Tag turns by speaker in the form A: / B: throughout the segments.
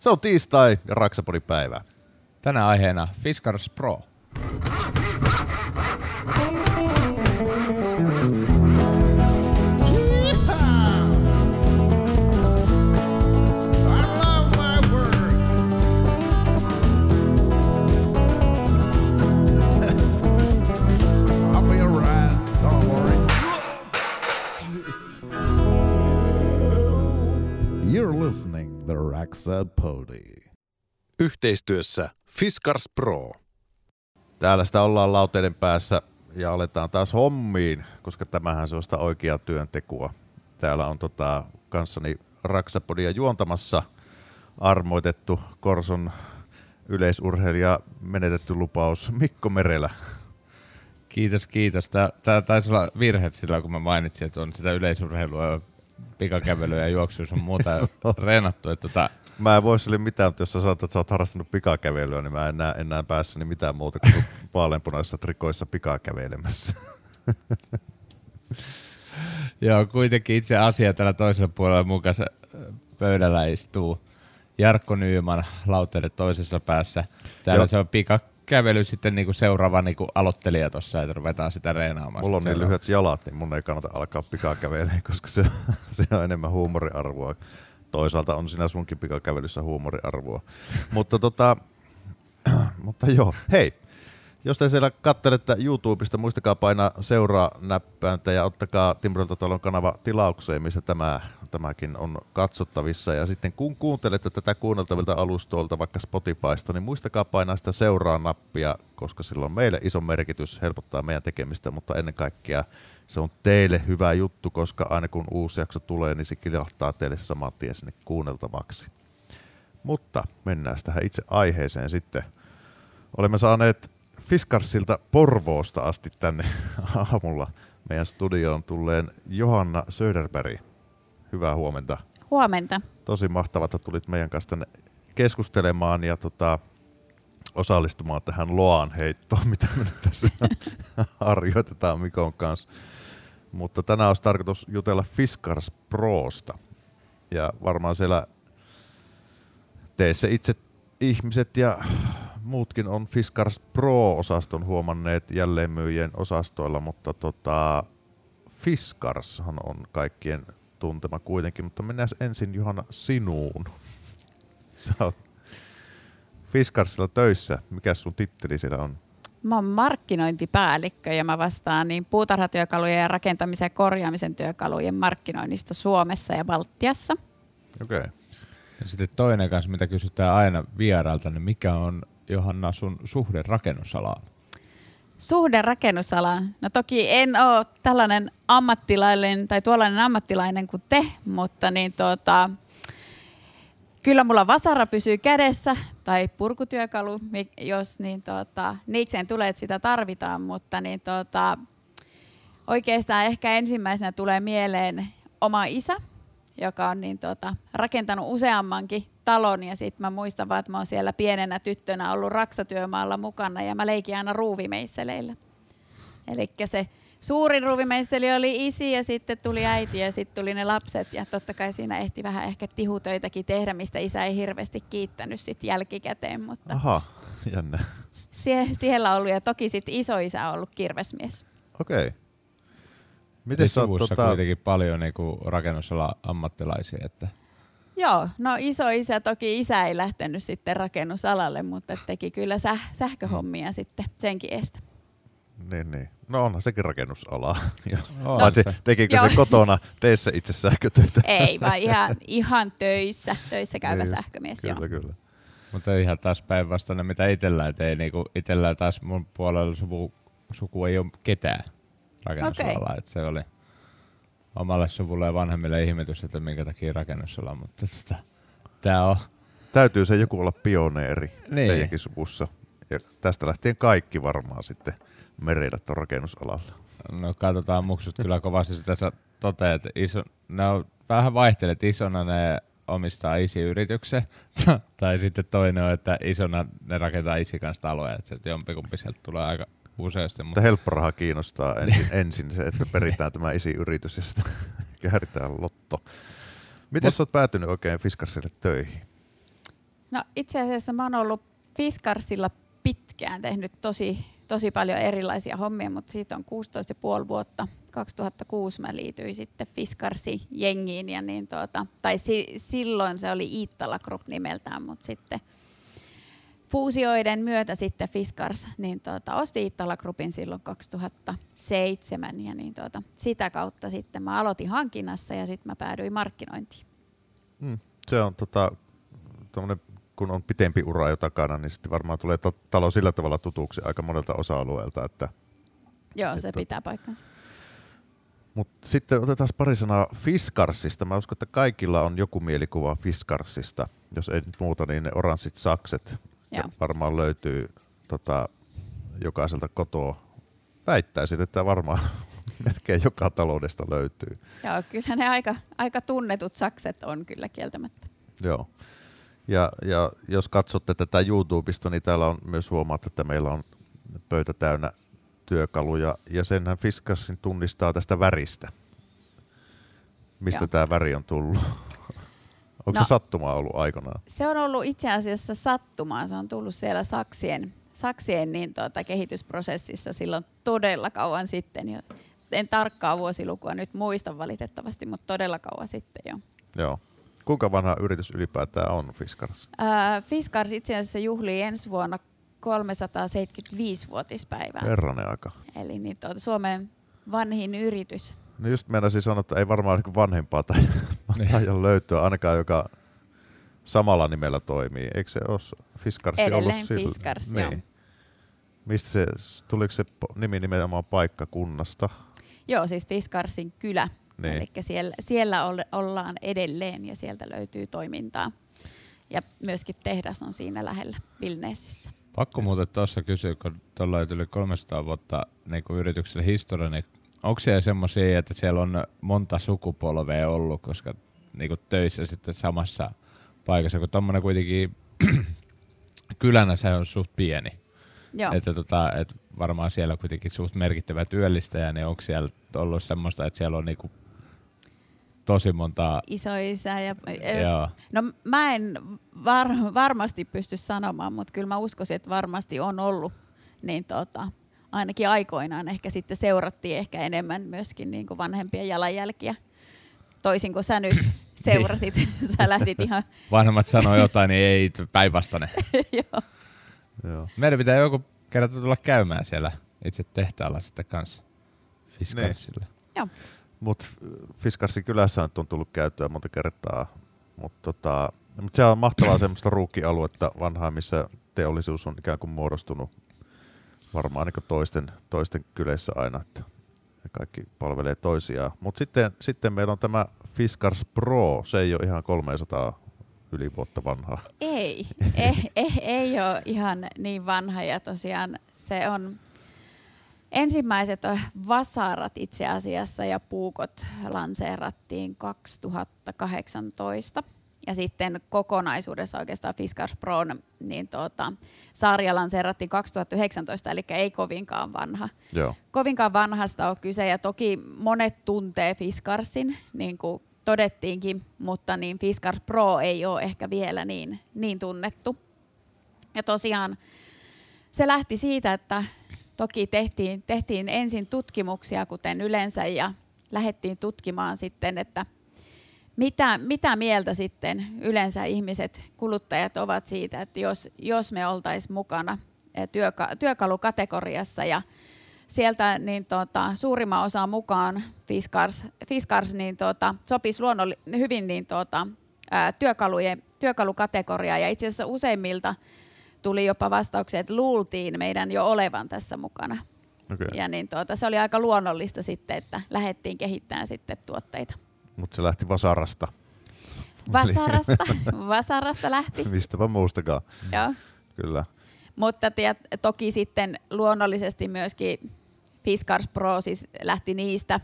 A: Se on tiistai ja Raksapodin päivä.
B: Tänä aiheena Fiskars Pro.
A: Listening Raksapodi.
C: Yhteistyössä Fiskars Pro.
A: Täällä sitä ollaan lauteiden päässä ja aletaan taas hommiin, koska tämähän se on sitä oikeaa työntekoa. Täällä on tota, kanssani Raksapodia juontamassa armoitettu Korson yleisurheilija menetetty lupaus Mikko Merelä.
B: Kiitos, kiitos. Tää, tää taisi olla virhe sillä, kun mä mainitsin, että on sitä yleisurheilua pikakävelyä ja juoksua sun muuta reenattu. Että tota,
A: Mä en voi sille mitään, mutta jos sä sanot, että sä oot harrastanut pikakävelyä, niin mä en näe enää päässäni mitään muuta kuin vaaleanpunaisissa trikoissa pikakävelemässä.
B: joo, kuitenkin itse asia tällä toisella puolella mukaan pöydällä istuu Jarkko Nyyman lauteiden toisessa päässä. Täällä
A: Joo.
B: se on pikakävely sitten niinku seuraava niinku aloittelija tuossa, että ruvetaan sitä reenaamaan.
A: Mulla on niin lyhyet jalat, niin mun ei kannata alkaa pikakävelemään, koska se, se on enemmän huumoriarvoa. Toisaalta on siinä sunkin pikakävelyssä huumoriarvoa. mutta tota, mutta joo, hei. Jos te siellä kattelette YouTubesta, muistakaa painaa seuraa näppäintä ja ottakaa Timbrelta talon kanava tilaukseen, missä tämä, tämäkin on katsottavissa. Ja sitten kun kuuntelette tätä kuunneltavilta alustoilta, vaikka Spotifysta, niin muistakaa painaa sitä seuraa nappia, koska sillä on meille iso merkitys, helpottaa meidän tekemistä, mutta ennen kaikkea se on teille hyvä juttu, koska aina kun uusi jakso tulee, niin se kilahtaa teille saman tien sinne kuunneltavaksi. Mutta mennään tähän itse aiheeseen sitten. Olemme saaneet Fiskarsilta Porvoosta asti tänne aamulla meidän studioon tulleen Johanna Söderberg. Hyvää huomenta.
D: Huomenta.
A: Tosi mahtavaa, että tulit meidän kanssa tänne keskustelemaan ja tota, osallistumaan tähän loan heittoon, mitä me nyt tässä harjoitetaan Mikon kanssa. Mutta tänään olisi tarkoitus jutella Fiskars Prosta. Ja varmaan siellä teissä itse ihmiset ja muutkin on Fiskars Pro-osaston huomanneet jälleenmyyjien osastoilla, mutta tota, Fiskarshan on kaikkien tuntema kuitenkin, mutta mennään ensin Johanna sinuun. Sä oot Fiskarsilla töissä. Mikä sun titteli siellä on?
D: Mä oon markkinointipäällikkö ja mä vastaan niin puutarhatyökalujen ja rakentamisen ja korjaamisen työkalujen markkinoinnista Suomessa ja Baltiassa.
A: Okei. Okay.
B: Ja sitten toinen kanssa, mitä kysytään aina vierailta, niin mikä on Johanna sun suhde rakennusalaan?
D: Suhde rakennusalaan. No toki en ole tällainen ammattilainen tai tuollainen ammattilainen kuin te, mutta niin tuota, kyllä mulla vasara pysyy kädessä tai purkutyökalu, jos niin tuota, niikseen tulee, että sitä tarvitaan, mutta niin tuota, oikeastaan ehkä ensimmäisenä tulee mieleen oma isä, joka on niin tuota, rakentanut useammankin talon ja sitten mä muistan vaan, että mä oon siellä pienenä tyttönä ollut raksatyömaalla mukana ja mä leikin aina ruuvimeisseleillä. Eli se suurin ruuvimeisseli oli isi ja sitten tuli äiti ja sitten tuli ne lapset ja totta kai siinä ehti vähän ehkä tihutöitäkin tehdä, mistä isä ei hirveästi kiittänyt sitten jälkikäteen, mutta
A: Aha, jännä.
D: sie, siellä on ollut ja toki sitten isoisä on ollut kirvesmies.
A: Okei. Okay.
B: Miten
A: Miten sä oot
B: suvussa
A: tota,
B: kuitenkin paljon niinku rakennusala ammattilaisia, että
D: Joo, no iso isä, toki isä ei lähtenyt sitten rakennusalalle, mutta teki kyllä säh- sähköhommia sitten senkin estä.
A: Niin, niin. No onhan sekin rakennusala.
B: On
A: Paitsi
B: se.
A: tekikö
D: Joo.
A: se kotona teissä itse sähkötöitä?
D: Ei, vaan ihan, ihan töissä, töissä käyvä
A: Niin
D: sähkömies.
A: Kyllä,
D: Joo.
A: kyllä.
B: Mutta ihan taas päinvastainen, mitä itsellä ei niinku, itsellä taas mun puolella suku, suku ei ole ketään rakennusalalla. Okay. Se oli omalle suvulle ja vanhemmille ihmetys, että minkä takia rakennusala, mutta tota, tää on,
A: Täytyy se joku olla pioneeri
B: Niin.
A: teidänkin suvussa. Ja tästä lähtien kaikki varmaan sitten mereidät on rakennusalalla.
B: no katsotaan muksut kyllä kovasti sitä sä toteat, että iso, ne on, vähän vaihtelee, että isona ne omistaa isi yrityksen, tai sitten toinen on, että isona ne rakentaa isi kanssa taloja, että jompikumpi sieltä tulee aika useasti,
A: Mutta
B: mutta
A: helpporaha kiinnostaa ensin, ensin se, että peritään tämä isi yritys ja sitten kääritään lotto. Miten
B: Mut-
A: sä oot päätynyt oikein Fiskarsille töihin?
D: No itse asiassa mä oon ollut Fiskarsilla pitkään tehnyt tosi, tosi paljon erilaisia hommia, mutta siitä on 16,5 vuotta. 2006 mä liityin sitten Fiskarsi-jengiin, ja niin tuota, tai si, silloin se oli Iittala Group nimeltään, mutta sitten fuusioiden myötä sitten Fiskars niin tuota, osti Iittala Groupin silloin 2007 ja niin tuota, sitä kautta sitten mä aloitin hankinnassa ja sitten mä päädyin markkinointiin.
A: Mm. Se on tota, kun on pitempi ura jo takana, niin sitten varmaan tulee ta- talo sillä tavalla tutuksi aika monelta osa-alueelta. Että,
D: Joo, se
A: Että-
D: pitää paikkansa.
A: mutta sitten otetaan pari sanaa Fiskarsista. Mä uskon, että kaikilla on joku mielikuva Fiskarsista. Jos ei nyt muuta, niin ne oranssit sakset
D: Joo.
A: varmaan löytyy tota, jokaiselta kotoa. Väittäisin, että varmaan melkein joka taloudesta löytyy.
D: Joo, kyllä ne aika, aika tunnetut sakset on kyllä kieltämättä.
A: Joo. Ja, ja jos katsotte tätä YouTubesta, niin täällä on myös huomaat, että meillä on pöytä täynnä työkaluja. Ja senhän Fiskarsin tunnistaa tästä väristä. Mistä
D: Joo.
A: tämä väri on tullut? Onko
D: No.
A: se sattumaa ollut aikanaan?
D: Se on ollut itse asiassa sattumaa. Se on tullut siellä saksien, saksien niin tuota, kehitysprosessissa silloin todella kauan sitten. Jo. En tarkkaa vuosilukua nyt muista valitettavasti, mutta todella kauan sitten jo.
A: Joo. Kuinka vanha yritys ylipäätään on Fiskars?
D: Ää, Fiskars itse asiassa juhlii ensi vuonna 375-vuotispäivää.
A: Herranen aika.
D: Eli niin tuota, Suomen vanhin yritys.
A: No just meinasin sanoa, että ei varmaan niin vanhempaa tai,
B: Niin.
A: tai löytyä ainakaan, joka samalla nimellä toimii. Eikö se ole Fiskarsi ollut
D: Edelleen
A: sillä?
D: Fiskars,
A: niin.
D: joo.
A: Mistä se, tuliko se nimi nimenomaan paikkakunnasta?
D: Joo, siis Fiskarsin kylä.
A: Niin.
D: Eli siellä, siellä ol- ollaan edelleen ja sieltä löytyy toimintaa. Ja myöskin tehdas on siinä lähellä Vilneessissä.
B: Pakko muuten tuossa kysyä, kun tuolla yli 300 vuotta niin yrityksellä historia, niin onko siellä semmoisia, että siellä on monta sukupolvea ollut, koska niin töissä sitten samassa paikassa, kun tuommoinen kuitenkin kylänä se on suht pieni.
D: Joo.
B: Että tota, et varmaan siellä kuitenkin suht merkittävä työllistäjä, niin onko siellä ollut semmoista, että siellä on niinku tosi monta...
D: Isoisä ja...
B: Joo.
D: No mä en var- varmasti pysty sanomaan, mutta kyllä mä uskoisin, että varmasti on ollut. Niin tota, ainakin aikoinaan ehkä sitten seurattiin ehkä enemmän myöskin niin kuin vanhempien jalanjälkiä. Toisin kuin sä nyt seurasit. sä lähdit ihan...
B: Vanhemmat sanoo jotain, niin ei päinvastainen.
D: Joo.
A: Joo.
B: Meidän pitää joku kerta tulla käymään siellä itse tehtaalla sitten kanssa. Fiskarsilla.
D: Joo.
A: Mutta Fiskarsin kylässä nyt on tullut käyttöä monta kertaa. Mutta tota, mut se on mahtavaa semmoista ruukkialuetta vanhaa, missä teollisuus on ikään kuin muodostunut varmaan niin toisten, toisten kyleissä aina, että kaikki palvelee toisiaan. Mutta sitten, sitten meillä on tämä Fiskars Pro, se ei ole ihan 300 yli vuotta vanhaa.
D: Ei, ei, ei, ei ole ihan niin vanha ja tosiaan se on ensimmäiset vasarat itse asiassa ja puukot lanseerattiin 2018 ja sitten kokonaisuudessa oikeastaan Fiskars Pro niin tuota, sarja lanseerattiin 2019, eli ei kovinkaan vanha.
A: Joo.
D: Kovinkaan vanhasta on kyse ja toki monet tuntee Fiskarsin, niin kuin todettiinkin, mutta niin Fiskars Pro ei ole ehkä vielä niin, niin tunnettu. Ja tosiaan se lähti siitä, että toki tehtiin, tehtiin ensin tutkimuksia, kuten yleensä, ja lähdettiin tutkimaan sitten, että mitä, mitä mieltä sitten yleensä ihmiset, kuluttajat ovat siitä, että jos, jos me oltaisiin mukana eh, työka, työkalukategoriassa ja sieltä niin tota, suurimman osa mukaan Fiskars, Fiskars niin tota, sopisi luonnolli, hyvin niin tota, ää, työkalujen, työkalukategoriaan ja itse asiassa useimmilta tuli jopa vastauksia, että luultiin meidän jo olevan tässä mukana.
A: Okay.
D: Ja niin tuota, se oli aika luonnollista sitten, että lähdettiin kehittämään sitten tuotteita.
A: Mutta se lähti Vasarasta.
D: Vasarasta, Vasarasta lähti,
A: Mistäpä muustakaan,
D: joo.
A: kyllä.
D: Mutta tiet, toki sitten luonnollisesti myöskin Fiskars Pro siis lähti niistä,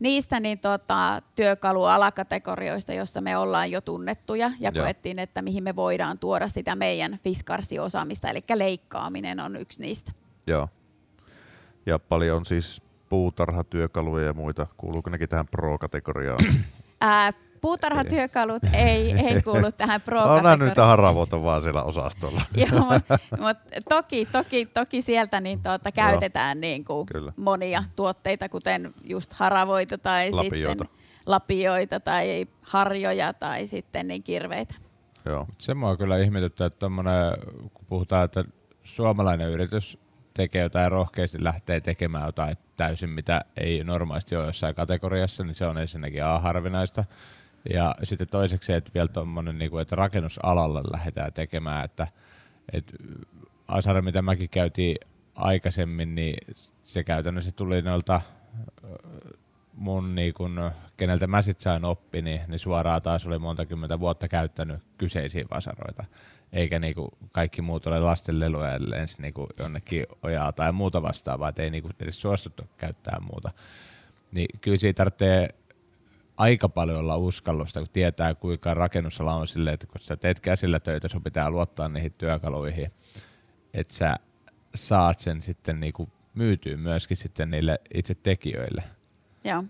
D: niistä niin tota, työkalualakategorioista, jossa me ollaan jo tunnettuja ja
A: Joo.
D: koettiin, että mihin me voidaan tuoda sitä meidän Fiskarsi-osaamista, eli leikkaaminen on yksi niistä.
A: Joo. Ja paljon siis puutarhatyökaluja ja muita. Kuuluuko nekin tähän pro-kategoriaan?
D: Ää, puutarhatyökalut ei, ei kuulu tähän pro
A: nähnyt niitä haravuota vaan siellä osastolla.
D: Joo, mutta mut toki, toki, toki sieltä niin tuota, käytetään niin kuin
A: Kyllä.
D: monia tuotteita, kuten just haravoita tai
A: Lapioita.
D: sitten lapioita tai harjoja tai sitten niin kirveitä.
A: Joo.
B: Se mua kyllä ihmetyttää, että tommonen, kun puhutaan, että suomalainen yritys tekee jotain rohkeasti lähtee tekemään jotain täysin, mitä ei normaalisti ole jossain kategoriassa, niin se on ensinnäkin A harvinaista. Ja sitten toiseksi, että vielä tuommoinen, niin että rakennusalalle lähdetään tekemään, että, että Asara, mitä mäkin käytiin aikaisemmin, niin se käytännössä tuli noilta mun niin kun, keneltä mä sit sain oppi, niin, niin suoraan taas oli monta kymmentä vuotta käyttänyt kyseisiä vasaroita. Eikä niinku kaikki muut ole lasten leluja ja lensi niinku jonnekin ojaa tai muuta vastaavaa, että ei niinku edes suostuttu käyttää muuta. Niin kyllä siitä tarvitsee aika paljon olla uskallusta, kun tietää kuinka rakennusala on silleen, että kun sä teet käsillä töitä, sun pitää luottaa niihin työkaluihin, että sä saat sen sitten niinku myytyä myöskin sitten niille itse tekijöille.
D: Joo.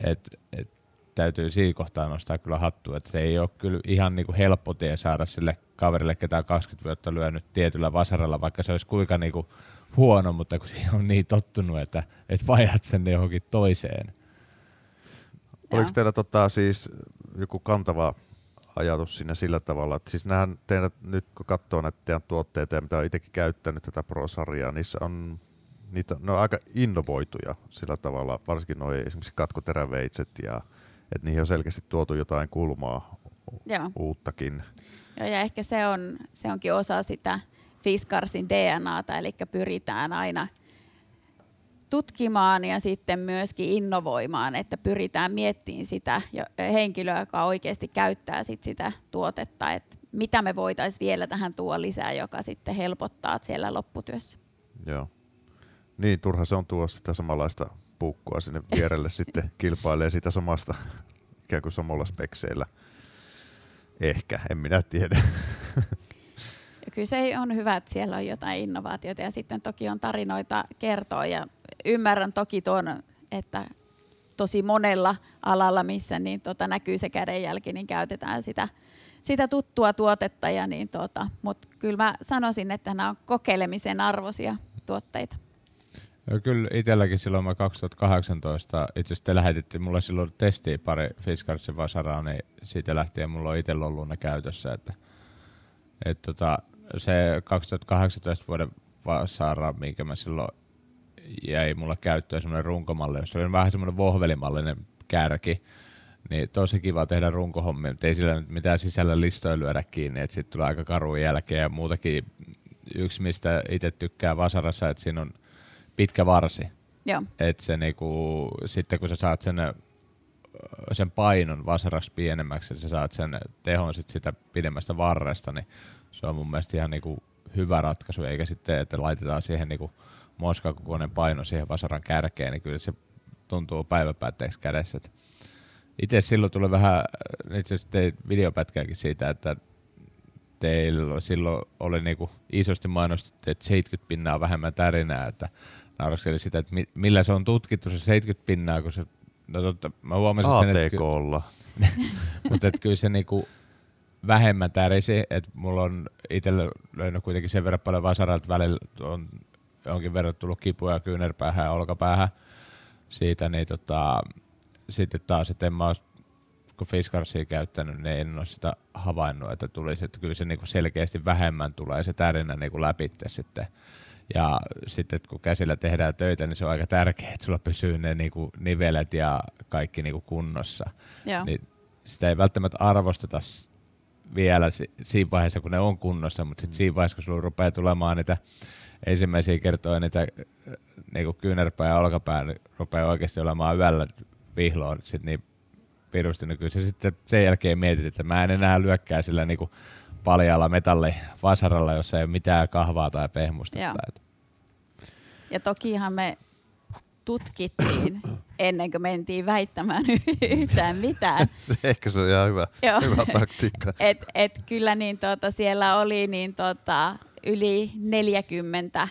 B: Et, et täytyy siinä kohtaa nostaa kyllä hattua, että se ei ole kyllä ihan niinku helppo tie saada sille kaverille, ketä 20 vuotta lyönyt tietyllä vasaralla, vaikka se olisi kuinka niinku huono, mutta kun siihen on niin tottunut, että et vaihdat sen johonkin toiseen.
A: Oliko teillä tota, siis joku kantava ajatus siinä sillä tavalla, että siis nähän teidän, nyt kun katsoo näitä teidän tuotteita ja mitä olen itsekin käyttänyt tätä Pro-sarjaa, niissä on, niitä, ne on aika innovoituja sillä tavalla, varsinkin nuo esimerkiksi katkoteräveitset ja että niihin on selkeästi tuotu jotain kulmaa
D: Joo.
A: uuttakin.
D: Joo, ja ehkä se, on, se onkin osa sitä Fiskarsin DNAta, eli pyritään aina tutkimaan ja sitten myöskin innovoimaan, että pyritään miettimään sitä henkilöä, joka oikeasti käyttää sit sitä tuotetta, että mitä me voitaisiin vielä tähän tuoda lisää, joka sitten helpottaa siellä lopputyössä.
A: Joo. Niin, turha se on tuoda sitä samanlaista puukkoa sinne vierelle sitten kilpailee sitä samasta ikään kuin samalla spekseillä. Ehkä, en minä tiedä.
D: Ja kyllä se on hyvä, että siellä on jotain innovaatioita ja sitten toki on tarinoita kertoa ja ymmärrän toki tuon, että tosi monella alalla, missä niin tota, näkyy se kädenjälki, niin käytetään sitä, sitä tuttua tuotetta. Ja niin tota, Mutta kyllä mä sanoisin, että nämä on kokeilemisen arvoisia tuotteita.
B: Ja kyllä itselläkin silloin mä 2018, itse asiassa te lähetitte mulle silloin testiin pari Fiskarsin vasaraa, niin siitä lähtien mulla on itsellä ollut ne käytössä. Että, et tota, se 2018 vuoden vasara, minkä mä silloin jäi mulle käyttöön semmoinen runkomalli, jossa oli vähän semmoinen vohvelimallinen kärki, niin tosi kiva tehdä runkohommia, mutta ei sillä nyt mitään sisällä listoja lyödä kiinni, että sitten tulee aika karuun jälkeen ja muutakin. Yksi, mistä itse tykkää vasarassa, että siinä on pitkä varsi.
D: Joo,
B: Että se niinku, sitten kun sä saat sen, sen painon vasaraksi pienemmäksi ja sä saat sen tehon sit sitä pidemmästä varresta, niin se on mun mielestä ihan niinku hyvä ratkaisu, eikä sitten, että laitetaan siihen niinku moskan kokoinen paino siihen vasaran kärkeen, niin kyllä se tuntuu päiväpäätteeksi kädessä. Et Itse silloin tuli vähän, itse asiassa tein videopätkääkin siitä, että teillä silloin oli niinku isosti mainostettu, että 70 pinnaa vähemmän tärinää, että nauraskeli sitä, että mi- millä se on tutkittu se 70 pinnaa, kun se, no totta, mä huomasin sen, että, ky-
A: ATKlla.
B: mutta että kyllä se niinku vähemmän tärisi, että mulla on itsellä löynyt kuitenkin sen verran paljon vasaralta välillä, on jonkin verran tullut kipuja kyynärpäähän ja olkapäähän siitä, niin tota, sitten taas, että en mä ois, kun Fiskarsia käyttänyt, niin en ole sitä havainnut, että tulisi, että kyllä se niinku selkeästi vähemmän tulee se tärinä niinku läpitte sitten. Ja sitten kun käsillä tehdään töitä, niin se on aika tärkeää, että sulla pysyy ne niinku nivelet ja kaikki niinku kunnossa.
D: joo.
B: Niin sitä ei välttämättä arvosteta vielä si- siinä vaiheessa, kun ne on kunnossa, mutta sitten siinä vaiheessa, kun sulla rupeaa tulemaan niitä ensimmäisiä kertoja, niitä äh, niinku kyynärpää ja olkapää, niin rupeaa oikeasti olemaan yöllä vihloon sit niin pirusti, niin kyllä se sitten sen jälkeen mietit, että mä en enää lyökkää sillä niinku paljalla metallivasaralla, jossa ei ole mitään kahvaa tai pehmustetta.
D: Joo. Ja tokihan me tutkittiin ennen kuin mentiin väittämään yhtään mitään.
A: Se, ehkä se on ihan hyvä,
D: Joo.
A: hyvä taktiikka.
D: Et, et kyllä niin tota, siellä oli niin tota, yli 40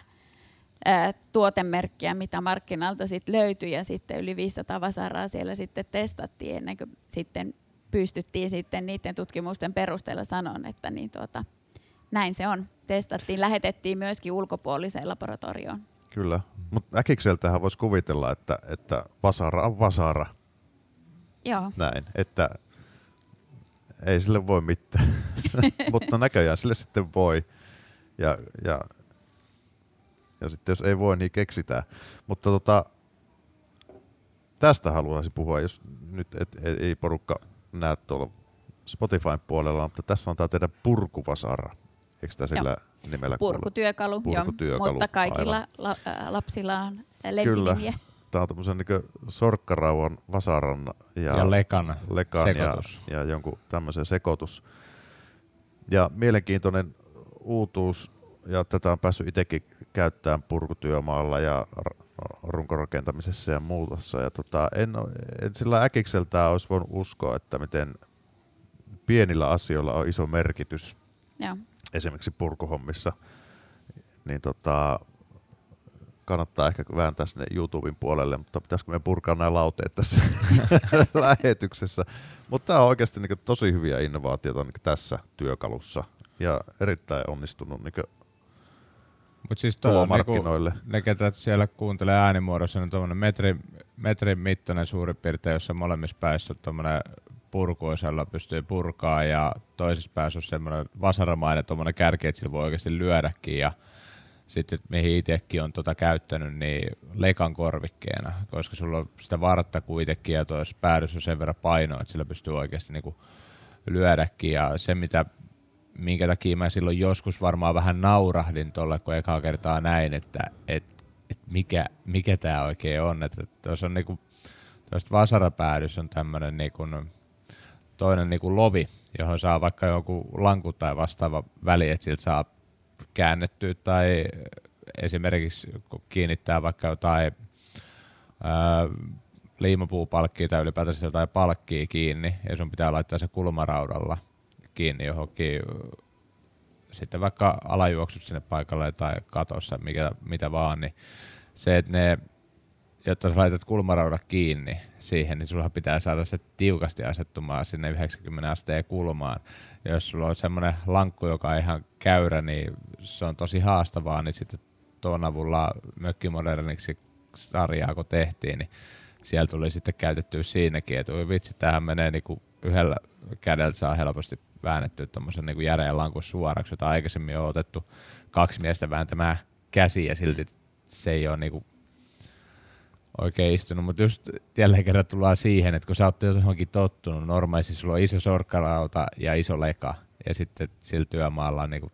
D: ää, tuotemerkkiä, mitä markkinalta sit löytyi ja sitten yli 500 vasaraa siellä sitten testattiin ennen kuin sitten pystyttiin sitten niiden tutkimusten perusteella sanoa, että niin tuota, näin se on. Testattiin, lähetettiin myöskin ulkopuoliseen laboratorioon.
A: Kyllä, mutta äkikseltähän voisi kuvitella, että, että vasara on vasara.
D: Joo,
A: Näin, että ei sille voi mitään, mutta näköjään sille sitten voi. Ja, ja, ja sitten jos ei voi, niin keksitään. Mutta tota, tästä haluaisin puhua, jos nyt et, et, ei porukka näe tuolla Spotifyn puolella, mutta tässä on tämä teidän purkuvasara. Eikö tämä sillä nimellä kuulu?
D: purkutyökalu,
A: Purkutyökalu,
D: joo, mutta kaikilla
A: aivan.
D: la, ä, lapsilla on lempinimiä.
A: Tämä on tämmöisen niin sorkkarauan, vasaran ja,
B: Ja, ja lekan,
A: lekan ja,
B: sekoitus.
A: ja jonkun tämmöisen sekoitus. Ja mielenkiintoinen uutuus, ja tätä on päässyt itsekin käyttämään purkutyömaalla ja runkorakentamisessa ja muutossa. Ja tota, en, en sillä äkikseltään olisi voinut uskoa, että miten pienillä asioilla on iso merkitys
D: Joo.
A: Esimerkiksi purkuhommissa, niin tota, kannattaa ehkä vääntää sinne YouTuben puolelle, mutta pitäisikö me purkaa nämä lauteet tässä lähetyksessä. Mutta tämä on oikeasti niin tosi hyviä innovaatioita niin tässä työkalussa ja erittäin onnistunut niin
B: Mut siis toi on niinku, ne, ketä siellä kuuntelee äänimuodossa, niin tuommoinen metri, metrin mittainen suurin piirtein, jossa molemmissa päissä on tuommoinen purku, jolla pystyy purkaa ja toisessa päässä on semmoinen vasaramainen tuommoinen kärki, että sillä voi oikeasti lyödäkin ja sitten mihin itsekin on tota käyttänyt, niin lekan korvikkeena, koska sulla on sitä vartta kuitenkin ja tuossa päädyssä on sen verran painoa, että sillä pystyy oikeasti niinku lyödäkin ja se mitä minkä takia mä silloin joskus varmaan vähän naurahdin tuolla, kun ekaa kertaa näin, että et, et mikä, mikä tämä oikein on. Että tuossa on niinku, tuosta vasarapäädyssä on tämmöinen niinku, toinen niinku lovi, johon saa vaikka joku lanku tai vastaava väli, että siltä saa käännettyä tai esimerkiksi kiinnittää vaikka jotain ää, liimapuupalkkia tai ylipäätänsä jotain palkkia kiinni ja sun pitää laittaa se kulmaraudalla kiinni johonkin sitten vaikka alajuoksut sinne paikalle tai katossa, mikä, mitä vaan, niin se, että ne, jotta sä laitat kulmaraudat kiinni siihen, niin sulla pitää saada se tiukasti asettumaan sinne 90 asteen kulmaan. Jos sulla on semmoinen lankku, joka on ihan käyrä, niin se on tosi haastavaa, niin sitten tuon avulla mökkimoderniksi sarjaa kun tehtiin, niin siellä tuli sitten käytettyä siinäkin, että oi vitsi, tämähän menee niinku yhdellä kädellä saa helposti väännettyä tuommoisen niinku järeen lankun suoraksi, jota aikaisemmin on otettu kaksi miestä vääntämään käsiä ja silti se ei ole niinku oikein istunut, mutta just jälleen kerran tullaan siihen, että kun sä oot johonkin tottunut, normaalisti sulla on iso sorkkarauta ja iso leka, ja sitten sillä työmaalla niinku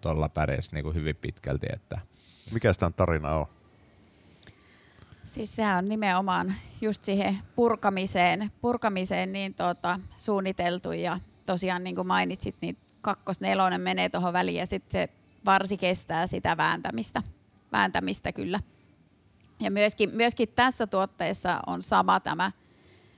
B: tuolla pärjäs niinku hyvin pitkälti, että
A: Mikä tämän tarina on?
D: Siis sehän on nimenomaan just siihen purkamiseen, purkamiseen niin tuota, suunniteltu ja tosiaan niin kuin mainitsit, niin kakkosnelonen menee tuohon väliin ja sitten se varsi kestää sitä vääntämistä, vääntämistä kyllä. Ja myöskin, myöskin tässä tuotteessa on sama tämä,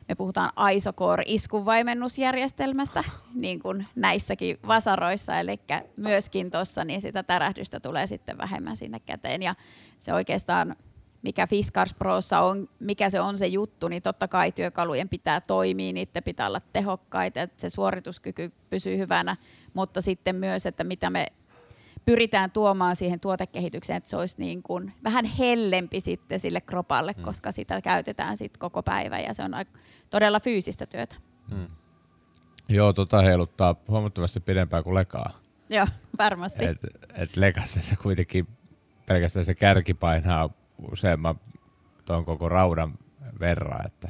D: me puhutaan Isocore iskunvaimennusjärjestelmästä, niin kuin näissäkin vasaroissa, eli myöskin tuossa niin sitä tärähdystä tulee sitten vähemmän sinne käteen. Ja se oikeastaan, mikä Fiskars Prossa on, mikä se on se juttu, niin totta kai työkalujen pitää toimia, niiden pitää olla tehokkaita, että se suorituskyky pysyy hyvänä, mutta sitten myös, että mitä me pyritään tuomaan siihen tuotekehitykseen, että se olisi niin kuin vähän hellempi sitten sille kropalle, mm. koska sitä käytetään sitten koko päivä ja se on aika- todella fyysistä työtä.
B: joo, tota heiluttaa huomattavasti pidempään kuin lekaa.
D: Joo, varmasti.
B: Et, et lekassa se kuitenkin pelkästään se kärki painaa useamman tuon koko raudan verran, että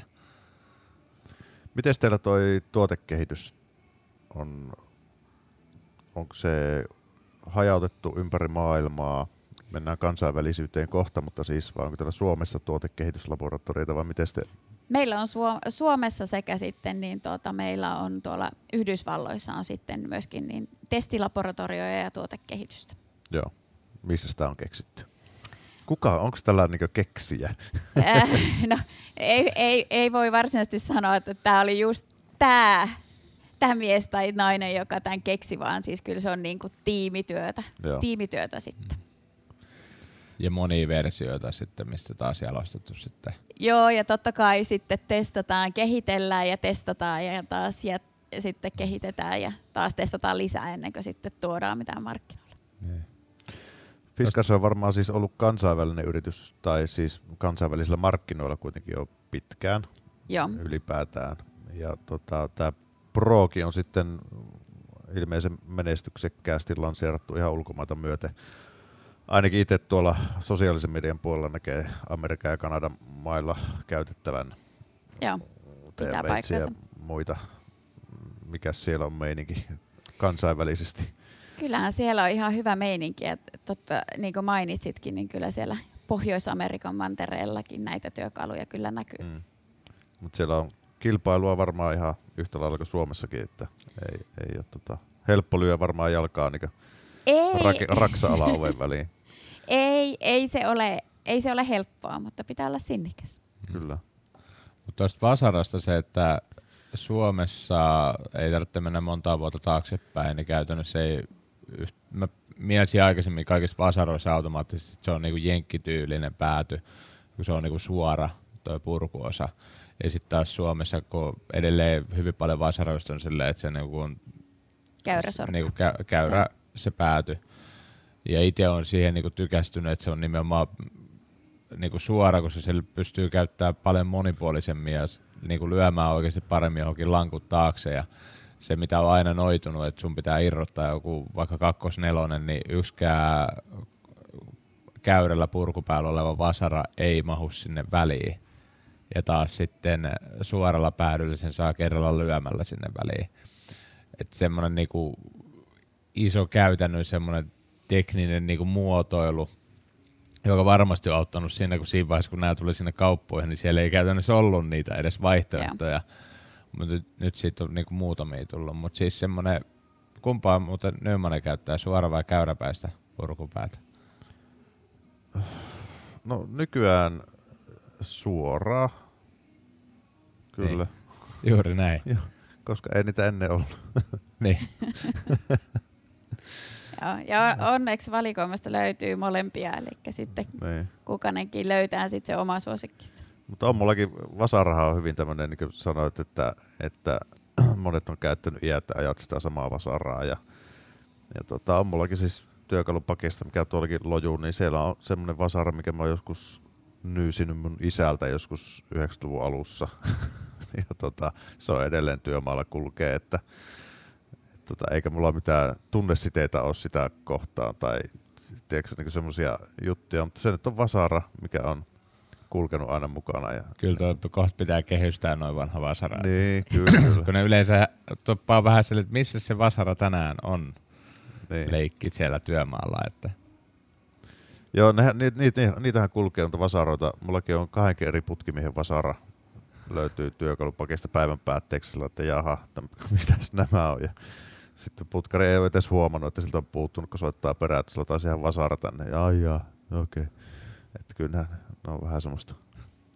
A: Miten teillä toi tuotekehitys on, onko se hajautettu ympäri maailmaa? Mennään kansainvälisyyteen kohta, mutta siis vai onko täällä Suomessa tuotekehityslaboratorioita vai miten te
D: Meillä on Suo- Suomessa sekä sitten, niin tuota, meillä on tuolla Yhdysvalloissa on sitten myöskin niin testilaboratorioja ja tuotekehitystä.
A: Joo. Missä sitä on keksitty? Kuka, onko tällä niin keksijä?
D: Äh, no, ei, ei, ei, voi varsinaisesti sanoa, että tämä oli just tämä tämä mies tai nainen, joka tämän keksi, vaan siis kyllä se on niin kuin tiimityötä,
A: Joo.
D: tiimityötä sitten.
B: Ja monia versioita sitten, mistä taas jalostettu sitten.
D: Joo, ja totta kai sitten testataan, kehitellään ja testataan ja taas ja sitten kehitetään ja taas testataan lisää ennen kuin sitten tuodaan mitään markkinoille.
B: Niin.
A: Fiskars on varmaan siis ollut kansainvälinen yritys, tai siis kansainvälisillä markkinoilla kuitenkin jo pitkään
D: Joo,
A: ylipäätään. Ja tota, tämä Prokin on sitten ilmeisen menestyksekkäästi lanseerattu ihan ulkomaita myöten. Ainakin itse tuolla sosiaalisen median puolella näkee Amerikan ja Kanadan mailla käytettävän
D: joo. Pitää paikkansa.
A: muita. Mikä siellä on meininki kansainvälisesti?
D: Kyllähän siellä on ihan hyvä meininki. että Totta, niin kuin mainitsitkin, niin kyllä siellä Pohjois-Amerikan mantereellakin näitä työkaluja kyllä näkyy.
A: Mm. Mutta siellä on kilpailua varmaan ihan yhtä lailla kuin Suomessakin, että ei, ei ole tota, helppo lyö varmaan jalkaa niin
D: Ei,
A: rak- raksa-ala oven väliin.
D: ei, ei, se ole, ei se ole helppoa, mutta pitää olla sinnikäs.
A: Kyllä.
B: Mutta tuosta Vasarasta se, että Suomessa ei tarvitse mennä montaa vuotta taaksepäin, niin käytännössä ei, mä mielisin aikaisemmin kaikissa Vasaroissa automaattisesti, että se on niinku jenkkityylinen pääty, kun se on niinku suora tuo purkuosa. Ja sitten taas Suomessa, kun edelleen hyvin paljon Vasaroista on silleen, että se niinku on
D: Käyräsorkka.
B: niinku kä- käyrä se pääty. Ja itse on siihen niinku tykästynyt, että se on nimenomaan niinku suora, koska se pystyy käyttämään paljon monipuolisemmin ja niinku lyömään oikeasti paremmin johonkin lankut taakse. Ja se, mitä on aina noitunut, että sun pitää irrottaa joku vaikka kakkosnelonen, niin yksikään käyrällä purkupäällä oleva vasara ei mahu sinne väliin. Ja taas sitten suoralla päädyllä sen saa kerralla lyömällä sinne väliin. Että semmoinen niinku iso käytännön semmoinen tekninen niinku muotoilu, joka varmasti on auttanut siinä, kun siinä vaiheessa, kun nämä tuli sinne kauppoihin, niin siellä ei käytännössä ollut niitä edes vaihtoehtoja. Mutta nyt, nyt siitä on niinku muutamia tullut. Mutta siis semmoinen, kumpaa muuten Nymanen käyttää, suora vai käyräpäistä purkupäätä?
A: No nykyään suoraa. Kyllä.
B: Juuri näin.
A: Koska ei niitä ennen ollut.
B: Niin.
D: Joo, ja onneksi valikoimasta löytyy molempia, eli sitten
A: Niin.
D: kukainenkin löytää sitten se oma suosikkinsa.
A: Mutta on mullakin, vasaraha on hyvin tämmöinen, niin kuin sanoit, että, että monet on käyttänyt iät ja ajat sitä samaa vasaraa. Ja, ja tota, on mullakin siis työkalupakista, mikä tuollakin lojuu, niin siellä on semmoinen vasara, mikä mä oon joskus nyysinyt mun isältä joskus 90-luvun alussa. ja tota, se on edelleen työmaalla kulkee, että et tota, eikä mulla mitään tunnesiteitä ole sitä kohtaan tai tiedätkö, niin semmoisia juttuja, mutta se nyt on vasara, mikä on kulkenut aina mukana. Ja,
B: Kyllä tuo kohta pitää kehystää noin vanha vasara.
A: niin, kyllä, kyllä.
B: Kun ne yleensä toppaa vähän sille, että missä se vasara tänään on
A: niin.
B: leikki siellä työmaalla. Että
A: Joo, nehän, niit, niit, niit, niitähän kulkee noita vasaroita. Mullakin on kahdenkin eri putkimiehen vasara löytyy työkalupakista päivän päätteeksi, sillä että jaha, että mitäs nämä on. Ja sitten putkari ei ole edes huomannut, että siltä on puuttunut, kun soittaa perään, että sulla on taas ihan vasara tänne. Ja ai jaa, okei. Okay. Että kyllähän ne on vähän semmoista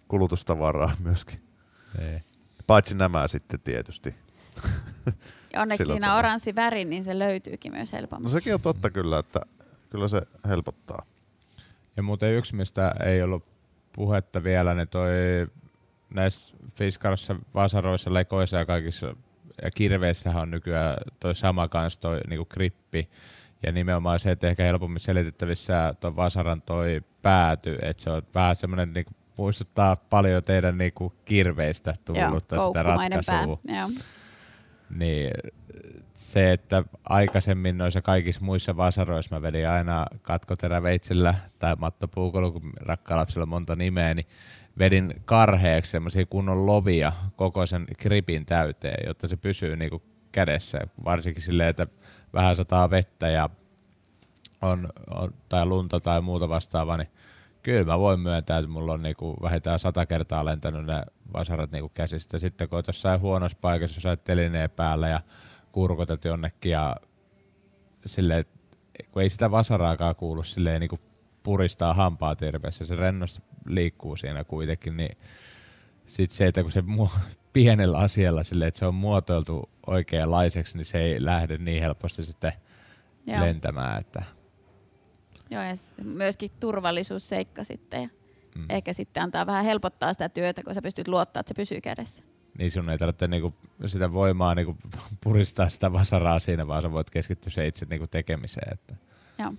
A: kulutustavaraa myöskin.
B: ei.
A: Paitsi nämä sitten tietysti.
D: Ja onneksi
A: Sillä
D: siinä
A: tavalla.
D: oranssi väri, niin se löytyykin myös
A: No
D: helpommin.
A: sekin on totta kyllä, että kyllä se helpottaa.
B: Ja muuten yksi, mistä ei ollut puhetta vielä, niin toi näissä Fiskarissa, Vasaroissa, Lekoissa ja kaikissa ja kirveissähän on nykyään toi sama kans toi niinku grippi. Ja nimenomaan se, että ehkä helpommin selitettävissä tuon Vasaran toi pääty, että se on vähän semmoinen niinku, muistuttaa paljon teidän niinku kirveistä
D: Joo,
B: tullutta sitä
D: koukkumainen pää.
B: ratkaisua.
D: Joo.
B: Niin se, että aikaisemmin noissa kaikissa muissa vasaroissa mä vedin aina katkoteräveitsellä tai Matto Puukolo, kun rakkaan lapsella on monta nimeä, niin vedin karheeksi semmoisia kunnon lovia koko sen gripin täyteen, jotta se pysyy niinku kädessä. Varsinkin silleen, että vähän sataa vettä ja on, on, tai lunta tai muuta vastaavaa, niin kyllä mä voin myöntää, että mulla on niinku vähintään sata kertaa lentänyt ne vasarat niinku käsistä. Sitten kun oot jossain huonossa paikassa, jos olet telineen päällä ja kurkotat jonnekin ja silleen, kun ei sitä vasaraakaan kuulu silleen niinku puristaa hampaa terveessä, se rennosti liikkuu siinä kuitenkin, niin sitten se, että kun se mu- pienellä asialla silleen, että se on muotoiltu oikeanlaiseksi, niin se ei lähde niin helposti sitten
D: Joo.
B: lentämään, että
D: Joo, ja myöskin turvallisuusseikka sitten. Ja mm. Ehkä sitten antaa vähän helpottaa sitä työtä, kun sä pystyt luottaa, että se pysyy kädessä.
B: Niin sun ei tarvitse niinku sitä voimaa niinku puristaa sitä vasaraa siinä, vaan sä voit keskittyä se itse niinku tekemiseen. Että.
D: Joo.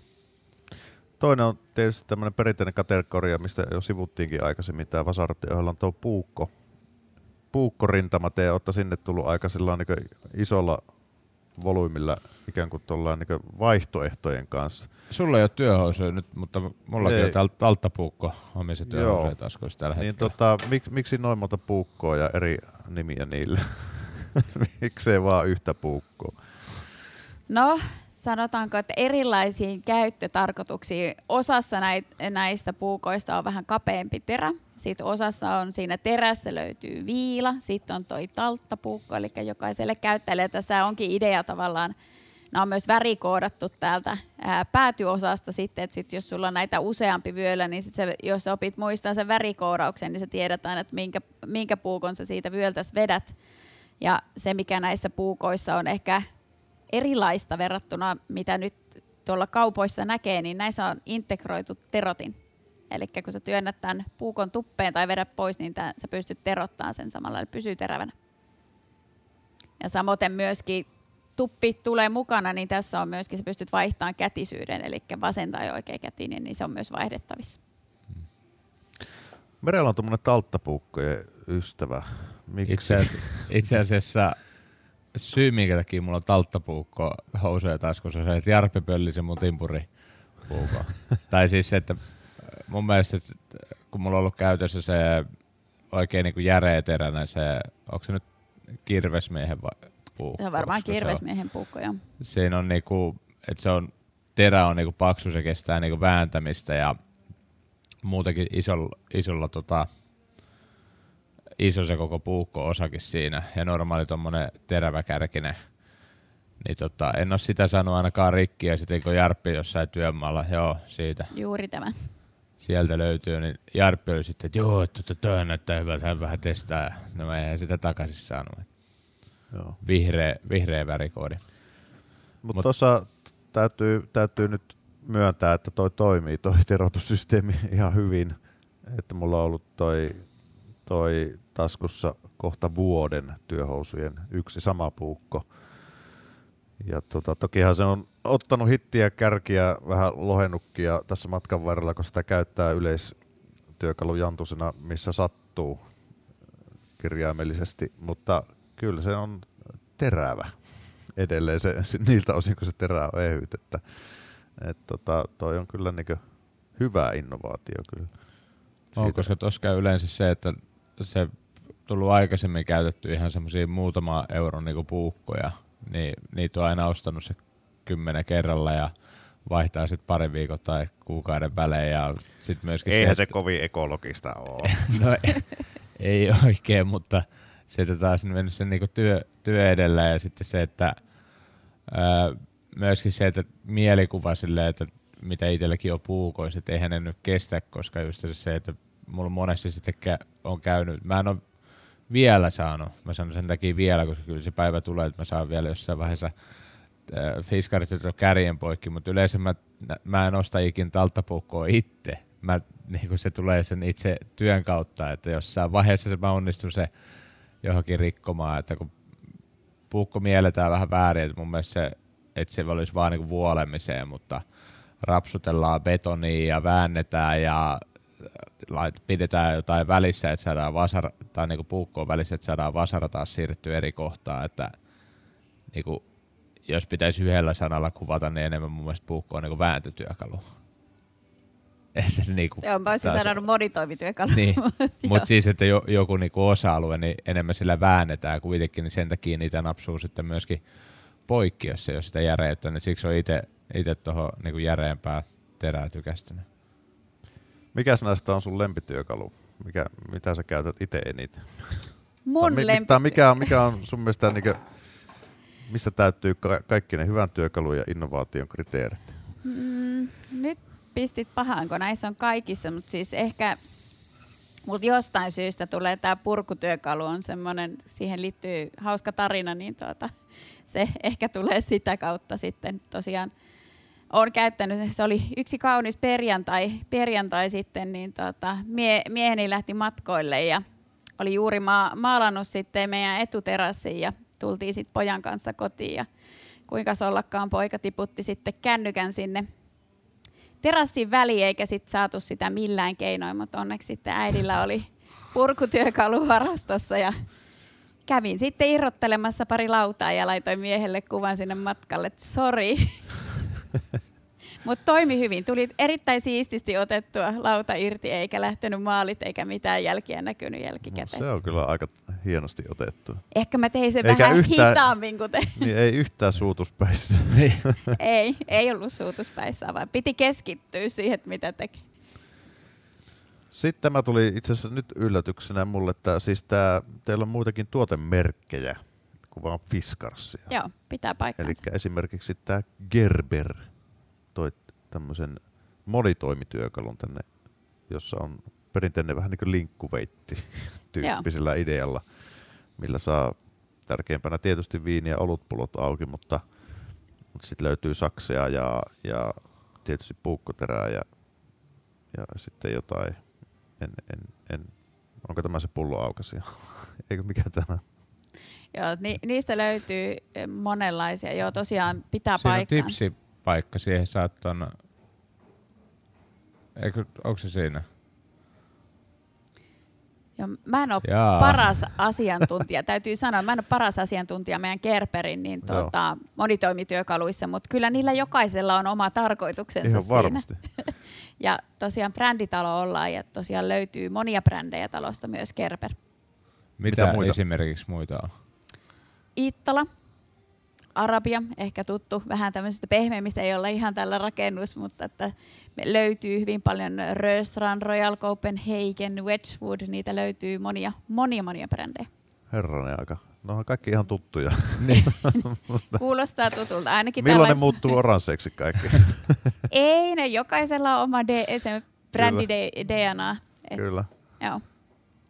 A: Toinen on tietysti tämmöinen perinteinen kategoria, mistä jo sivuttiinkin aikaisemmin, tämä vasaratti on tuo puukko. Puukkorintama, te olette sinne tullut aika sillä niin isolla volyymilla ikään kuin niin vaihtoehtojen kanssa.
B: Sulla ei ole työhousuja nyt, mutta mullakin
A: Ei.
B: on täällä talttapuukko omissa työhousuja taskuissa tällä
A: Niin
B: hetkellä.
A: tota, mik, miksi noin monta puukkoa ja eri nimiä niille? Miksei vaan yhtä puukkoa?
D: No, sanotaanko, että erilaisiin käyttötarkoituksiin. Osassa näistä puukoista on vähän kapeampi terä. Sitten osassa on siinä terässä löytyy viila. Sitten on toi talttapuukko, eli jokaiselle käyttäjälle. Tässä onkin idea tavallaan, nämä on myös värikoodattu täältä ää, päätyosasta sitten, että sit jos sulla on näitä useampi vyöllä, niin sit se, jos opit muistaa sen värikoodauksen, niin sä tiedät aina, että minkä, minkä puukon sä siitä vyöltäs vedät. Ja se, mikä näissä puukoissa on ehkä erilaista verrattuna, mitä nyt tuolla kaupoissa näkee, niin näissä on integroitu terotin. Eli kun sä työnnät tämän puukon tuppeen tai vedät pois, niin tämän, sä pystyt terottamaan sen samalla, eli pysyy terävänä. Ja samoin myöskin tuppi tulee mukana, niin tässä on myöskin, sä pystyt vaihtamaan kätisyyden, eli vasen tai oikea kätinen, niin se on myös vaihdettavissa.
A: Merellä on tuommoinen talttapuukkojen ystävä. Miksi?
B: Itse asiassa, itse asiassa syy, minkä takia mulla on talttapuukko housuja taskussa, se, että Jarppi pölli se mun timpuripuukko. tai siis se, että mun mielestä, että kun mulla on ollut käytössä se oikein niin teräinen se, onko se nyt kirvesmiehen vai puukko?
D: Se on varmaan kirvesmiehen puukko, joo.
B: siinä on niinku, että se on, terä on niinku paksu, se kestää niinku vääntämistä ja muutenkin isolla, isolla tota, iso se koko puukko osakin siinä ja normaali tommonen teräväkärkinen. Niin tota, en ole sitä saanut ainakaan rikki ja sitten kun Jarppi jossain työmaalla, joo siitä,
D: Juuri tämä.
B: sieltä löytyy, niin Jarppi oli sitten, että joo, että tota, toi näyttää hyvältä, hän vähän testaa. No mä en sitä takaisin saanut.
A: Joo.
B: Vihreä, vihreä värikoodi.
A: Mutta
B: Mut-
A: tuossa täytyy, täytyy nyt myöntää, että toi toimii, toi terotussysteemi ihan hyvin. Että mulla on ollut toi, toi taskussa kohta vuoden työhousujen yksi sama puukko. Ja tota, tokihan se on ottanut hittiä kärkiä vähän lohennukkia tässä matkan varrella, kun sitä käyttää yleistyökalujantusena, missä sattuu kirjaimellisesti. Mutta kyllä se on terävä edelleen se, niiltä osin, kun se terä on ehyt. Että, et tota, toi on kyllä niin hyvä innovaatio kyllä.
B: On,
A: Siitä-
B: koska tuossa käy yleensä se, että se tullut aikaisemmin käytetty ihan semmoisia muutama euron niinku puukkoja, niin niitä on aina ostanut se kymmenen kerralla ja vaihtaa sitten parin viikon tai kuukauden välein ja sitten myöskin
A: Eihän se
B: että-
A: kovin ekologista ole.
B: No ei, ei oikein, mutta sitten taas mennyt se niinku työ, työ edellä ja sitten se, että ää, myöskin se, että mielikuva silleen, että mitä itselläkin on puukoissa, että eihän ne nyt kestä, koska just se, että mulla monesti sitten on käynyt, mä en ole vielä saanut, mä sanon sen takia vielä, koska kyllä se päivä tulee, että mä saan vielä jossain vaiheessa äh, fiskarit kärjen poikki, mutta yleensä mä, mä en osta ikin talttapuukkoa itse. Mä, niin kun se tulee sen itse työn kautta, että jossain vaiheessa se mä onnistun se johonkin rikkomaan, että kun puukko mielletään vähän väärin, että mun mielestä se, että se olisi vaan niin vuolemiseen, mutta rapsutellaan betonia ja väännetään ja lait, pidetään jotain välissä, että saadaan vasara, tai niinku puukkoon välissä, että saadaan vasara taas siirrettyä eri kohtaan, että niinku, jos pitäisi yhdellä sanalla kuvata, niin enemmän mun mielestä puukko on niinku vääntötyökalu. Että niinku,
D: Joo, mä olisin
B: taas-
D: sanonut monitoimityökalu.
B: niin, mutta siis, että jo, joku niinku osa-alue, niin enemmän sillä väännetään kuitenkin, niin sen takia niitä napsuu sitten myöskin poikki, jos ei ole sitä järeyttä, niin siksi on itse tuohon niinku järeämpää terää tykästynyt.
A: Mikäs näistä on sun lempityökalu? Mikä, mitä sä käytät itse eniten?
D: Mun
A: Tai
D: lempi...
A: tai mikä, on, mikä on sun mielestä, niin kuin, mistä täyttyy ka- kaikki ne hyvän työkalun ja innovaation kriteerit?
D: Mm, nyt pistit pahaan, kun näissä on kaikissa, mutta siis ehkä Mutta jostain syystä tulee tämä purkutyökalu, on semmoinen, siihen liittyy hauska tarina, niin tuota, se ehkä tulee sitä kautta sitten tosiaan. Olen käyttänyt, se oli yksi kaunis perjantai, perjantai sitten, niin tota, mie, mieheni lähti matkoille ja oli juuri ma- maalannut sitten meidän etuterassin ja tultiin sitten pojan kanssa kotiin ja kuinka ollakaan poika tiputti sitten kännykän sinne terassin väliin eikä sitten saatu sitä millään keinoin, mutta onneksi sitten äidillä oli purkutyökalu varastossa ja kävin sitten irrottelemassa pari lautaa ja laitoin miehelle kuvan sinne matkalle, että sori. Mutta toimi hyvin. Tuli erittäin siististi otettua lauta irti, eikä lähtenyt maalit eikä mitään jälkiä näkynyt jälkikäteen.
A: No, se on kyllä aika hienosti otettu.
D: Ehkä mä tein sen
A: Eikä
D: vähän
A: yhtään-
D: hitaammin kuin te.
A: Niin ei yhtään suutuspäissä.
B: Niin.
D: ei, ei ollut suutuspäissä, vaan piti keskittyä siihen, että mitä teki.
A: Sitten tämä tuli itse asiassa nyt yllätyksenä mulle, että siis tää, teillä on muitakin tuotemerkkejä kuin vaan Fiskarsia.
D: Joo, pitää paikkansa.
A: Eli esimerkiksi tämä Gerber toi tämmöisen monitoimityökalun tänne, jossa on perinteinen vähän niin kuin linkkuveitti tyyppisellä idealla, millä saa tärkeimpänä tietysti viini ja olutpulot auki, mutta, mutta sitten löytyy sakseja ja, ja tietysti puukkoterää ja, ja sitten jotain, en, en, en, onko tämä se pullo aukasia? Eikö mikä tämä?
D: Joo, ni, niistä löytyy eh, monenlaisia. Joo, tosiaan pitää
B: Siinä on
D: paikkaa.
B: tipsipaikka, siihen saat ton... Eikö, onko se siinä?
D: Joo, mä en ole
B: Jaa.
D: paras asiantuntija, täytyy sanoa, mä en ole paras asiantuntija meidän Kerperin niin tota, monitoimityökaluissa, mutta kyllä niillä jokaisella on oma tarkoituksensa
A: Ihan
D: siinä.
A: varmasti.
D: Ja tosiaan bränditalo ollaan ja tosiaan löytyy monia brändejä talosta myös Kerper.
B: Mitä,
A: Mitä muita?
B: esimerkiksi muita on?
D: Iittala, Arabia, ehkä tuttu vähän tämmöisistä pehmeimmistä, ei olla ihan tällä rakennus, mutta että me löytyy hyvin paljon Röstrand, Royal Copenhagen, Wedgwood, niitä löytyy monia, monia, monia brändejä.
A: Herranen aika. No on kaikki ihan tuttuja.
D: Kuulostaa tutulta, ainakin
A: Milloin ne
D: tällais-
A: muuttuu oransseiksi kaikki?
D: Ei, ne jokaisella on oma D- se brändi D- DNA. Et,
A: Kyllä.
D: joo.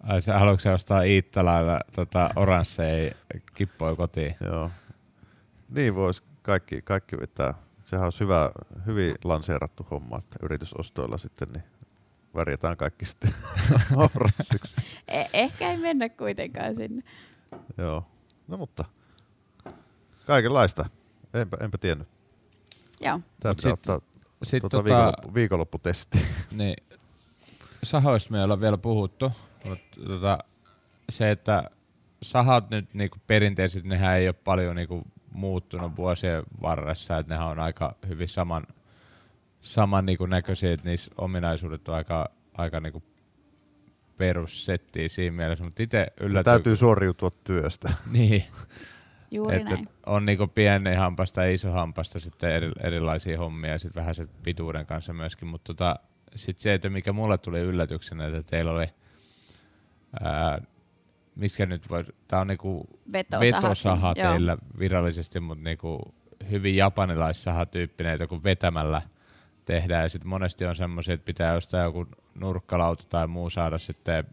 B: Ai sä haluatko ostaa Iittalailla tota, oransseja kippoja kotiin?
A: Joo. Niin vois kaikki, kaikki vetää. Sehän on hyvä, hyvin lanseerattu homma, että yritysostoilla sitten niin värjätään kaikki sitten oranssiksi.
D: E- ehkä ei mennä kuitenkaan sinne.
A: Joo. No mutta kaikenlaista. Enpä, enpä tiennyt.
D: Joo.
A: Tämä pitää ottaa
B: Sitten
A: tuota,
B: tota,
A: viikonloppu, viikonlopputesti.
B: niin, sahoista me ei olla vielä puhuttu, mutta tota, se, että sahat nyt niinku perinteisesti, nehän ei ole paljon niinku muuttunut vuosien varressa, että nehän on aika hyvin saman, saman niinku näköisiä, että niissä ominaisuudet on aika, aika niinku perussettiä siinä mielessä, mutta itse yllätyin.
A: Täytyy suoriutua työstä.
B: Niin,
D: Juuri
B: että
D: näin.
B: on niinku pieni hampasta ja iso hampasta sitten eri, erilaisia hommia ja sitten vähän se pituuden kanssa myöskin, mutta tota, sitten se, että mikä mulle tuli yllätyksenä, että teillä oli, ää, miskä nyt voi, tää on niinku vetosaha
D: Joo.
B: teillä virallisesti, mutta niinku hyvin japanilaissaha-tyyppinen, että joku vetämällä tehdään ja sitten monesti on semmoisia, että pitää jostain joku nurkkalauta tai muu saada sitten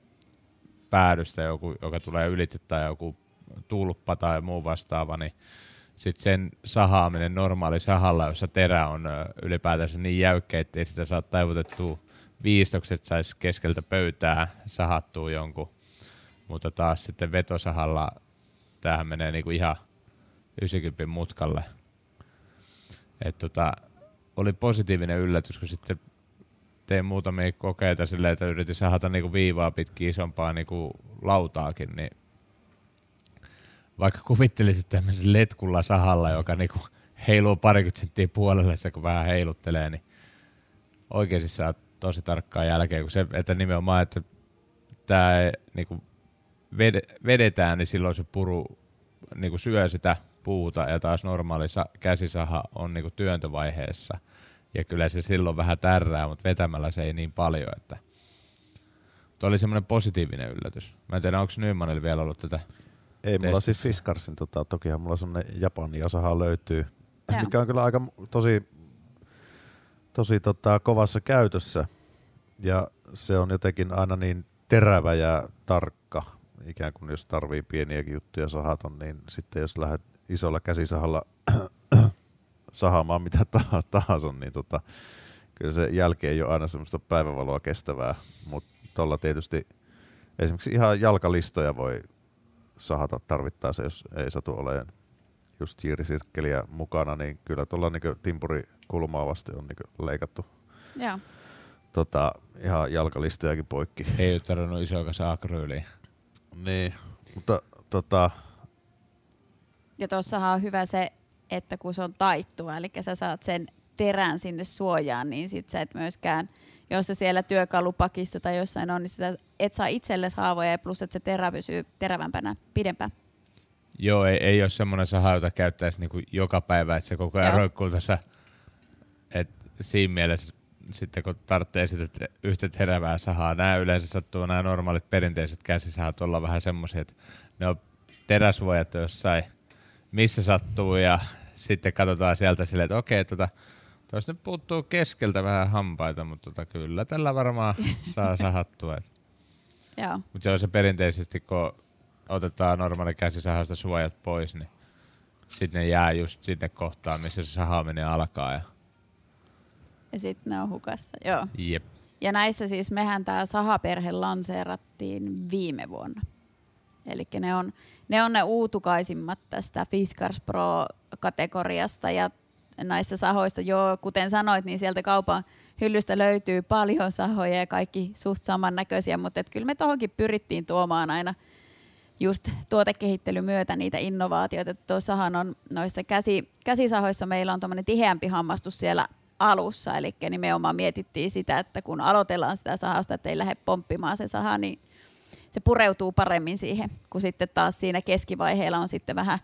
B: päädystä joku, joka tulee ylitse tai joku tulppa tai muu vastaava, niin sitten sen sahaaminen normaali sahalla, jossa terä on ylipäätänsä niin jäykkä, ettei sitä saa taivutettua viistokset saisi keskeltä pöytää sahattua jonkun. Mutta taas sitten vetosahalla tämähän menee niinku ihan 90 mutkalle. Et tota, oli positiivinen yllätys, kun sitten tein muutamia kokeita silleen, että yritin sahata niinku viivaa pitkin isompaa niinku lautaakin, niin vaikka kuvittelisit tämmöisen letkulla sahalla, joka niinku heiluu parikymmentä senttiä puolelle kun vähän heiluttelee, niin oikeasti saa tosi tarkkaan jälkeen, kun se, että nimenomaan, että tämä niinku ved- vedetään, niin silloin se puru niinku syö sitä puuta ja taas normaali sa- käsisaha on niinku työntövaiheessa. Ja kyllä se silloin vähän tärrää, mutta vetämällä se ei niin paljon, että Tuo oli semmoinen positiivinen yllätys. Mä en tiedä, onko Nymanilla vielä ollut tätä.
A: Ei mulla siis
B: Testissä.
A: Fiskarsin, tota, tokihan mulla semmonen Japani osahan löytyy,
D: Joo.
A: mikä on kyllä aika tosi, tosi tota, kovassa käytössä. Ja se on jotenkin aina niin terävä ja tarkka, ikään kuin jos tarvii pieniäkin juttuja sahata, niin sitten jos lähdet isolla käsisahalla sahaamaan mitä tahansa, niin tota, kyllä se jälki ei ole aina semmoista päivävaloa kestävää, mutta tuolla tietysti esimerkiksi ihan jalkalistoja voi sahata tarvittaessa, jos ei satu olemaan just siirisirkkeliä mukana, niin kyllä tuolla niin timpuri kulmaa vasti on niin leikattu.
D: Joo.
A: Tota, ihan jalkalistojakin poikki.
B: Ei ole tarvinnut isoa kasa akryyliä.
A: Niin, mutta tota,
D: Ja tuossahan on hyvä se, että kun se on taittuva, eli sä saat sen terän sinne suojaan, niin sit sä et myöskään, jos se siellä työkalupakissa tai jossain on, niin sitä et saa itsellesi haavoja, ja plus että se terä pysyy terävämpänä pidempään.
B: Joo, ei, ei ole semmoinen saha, jota käyttäisi niinku joka päivä, että se koko ajan roikkuu tässä. Et siinä mielessä sitten kun tarvitsee sitä te- yhtä terävää sahaa, nämä yleensä sattuu, nämä normaalit perinteiset käsisahat olla vähän semmoisia, että ne on teräsvoijat jossain, missä sattuu ja sitten katsotaan sieltä silleen, että okei, tota, tuossa nyt puuttuu keskeltä vähän hampaita, mutta tota, kyllä tällä varmaan saa sahattua. Mutta se on se perinteisesti, kun otetaan normaali käsisahasta suojat pois, niin sitten ne jää just sinne kohtaan, missä se sahaaminen alkaa. Ja,
D: Ja sitten ne on hukassa. Joo.
B: jep.
D: Ja näissä siis mehän tämä sahaperhe lanseerattiin viime vuonna. Eli ne on, ne on ne uutukaisimmat tästä Fiskars Pro-kategoriasta ja näissä sahoissa, joo, kuten sanoit, niin sieltä kaupan hyllystä löytyy paljon sahoja ja kaikki suht samannäköisiä, mutta et kyllä me tuohonkin pyrittiin tuomaan aina just tuotekehittelyn myötä niitä innovaatioita. Tuossahan on noissa käsi, käsisahoissa meillä on tuommoinen tiheämpi hammastus siellä alussa, eli nimenomaan mietittiin sitä, että kun aloitellaan sitä sahausta, että ei lähde pomppimaan se saha, niin se pureutuu paremmin siihen, kun sitten taas siinä keskivaiheella on sitten vähän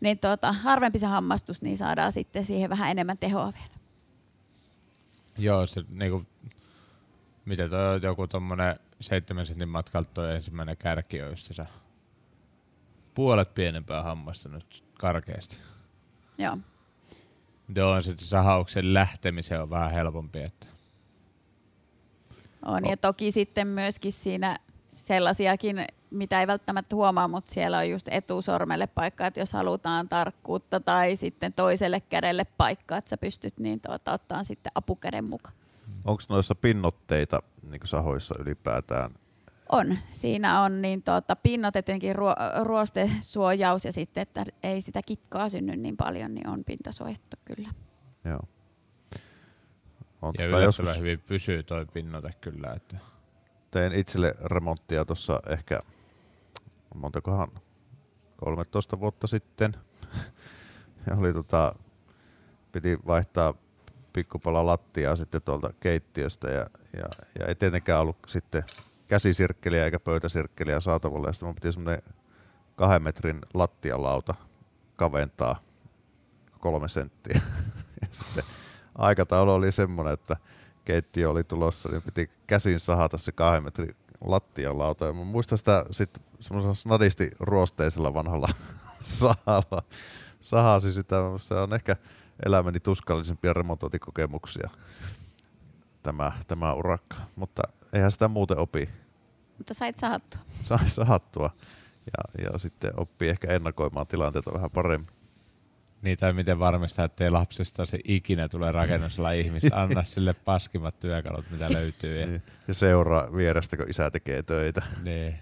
D: niin tuota, harvempi se hammastus, niin saadaan sitten siihen vähän enemmän tehoa vielä.
B: Joo, se niinku, mitä toi on joku tommonen seitsemän sentin matkalta toi ensimmäinen kärki on just se puolet pienempää hammasta nyt karkeasti.
D: Joo.
B: Joo, sitten sahauksen lähtemisen on vähän helpompi, että
D: On. Ja toki sitten myöskin siinä sellaisiakin, mitä ei välttämättä huomaa, mutta siellä on just etusormelle paikka, että jos halutaan tarkkuutta tai sitten toiselle kädelle paikka, että sä pystyt niin tuota, ottaa sitten apukäden mukaan.
A: onko noissa pinnotteita niin sahoissa ylipäätään?
D: On. Siinä on niin tuota, pinnot etenkin ruo- ruostesuojaus ja sitten, että ei sitä kitkaa synny niin paljon, niin on pintasuojattu kyllä.
A: Joo. On
B: ja
A: joskus,
B: hyvin pysyy toi pinnote kyllä. Että
A: tein itselle remonttia tuossa ehkä, montakohan, 13 vuotta sitten. ja oli tota, piti vaihtaa pikkupala lattiaa sitten tuolta keittiöstä ja, ja, ja ei tietenkään ollut sitten käsisirkkeliä eikä pöytäsirkkeliä saatavilla. Ja sitten mun piti semmoinen kahden metrin lattialauta kaventaa kolme senttiä. ja sitten aikataulu oli semmoinen, että keittiö oli tulossa, niin piti käsin sahata se kahden metrin lattialauta. Ja mä muistan sitä sitten semmoisella snadisti ruosteisella vanhalla sahalla. Sahasi sitä, se on ehkä elämäni tuskallisimpia remontointikokemuksia tämä, tämä urakka. Mutta eihän sitä muuten opi.
D: Mutta sait sahattua.
A: Sai sahattua ja, ja sitten oppii ehkä ennakoimaan tilanteita vähän paremmin.
B: niin tai miten varmistaa, ettei lapsesta se ikinä tule rakennusala ihmistä. Anna sille paskimmat työkalut, mitä löytyy. Ja,
A: Niin. Ja seuraa vierestä, kun isä tekee töitä.
B: niin.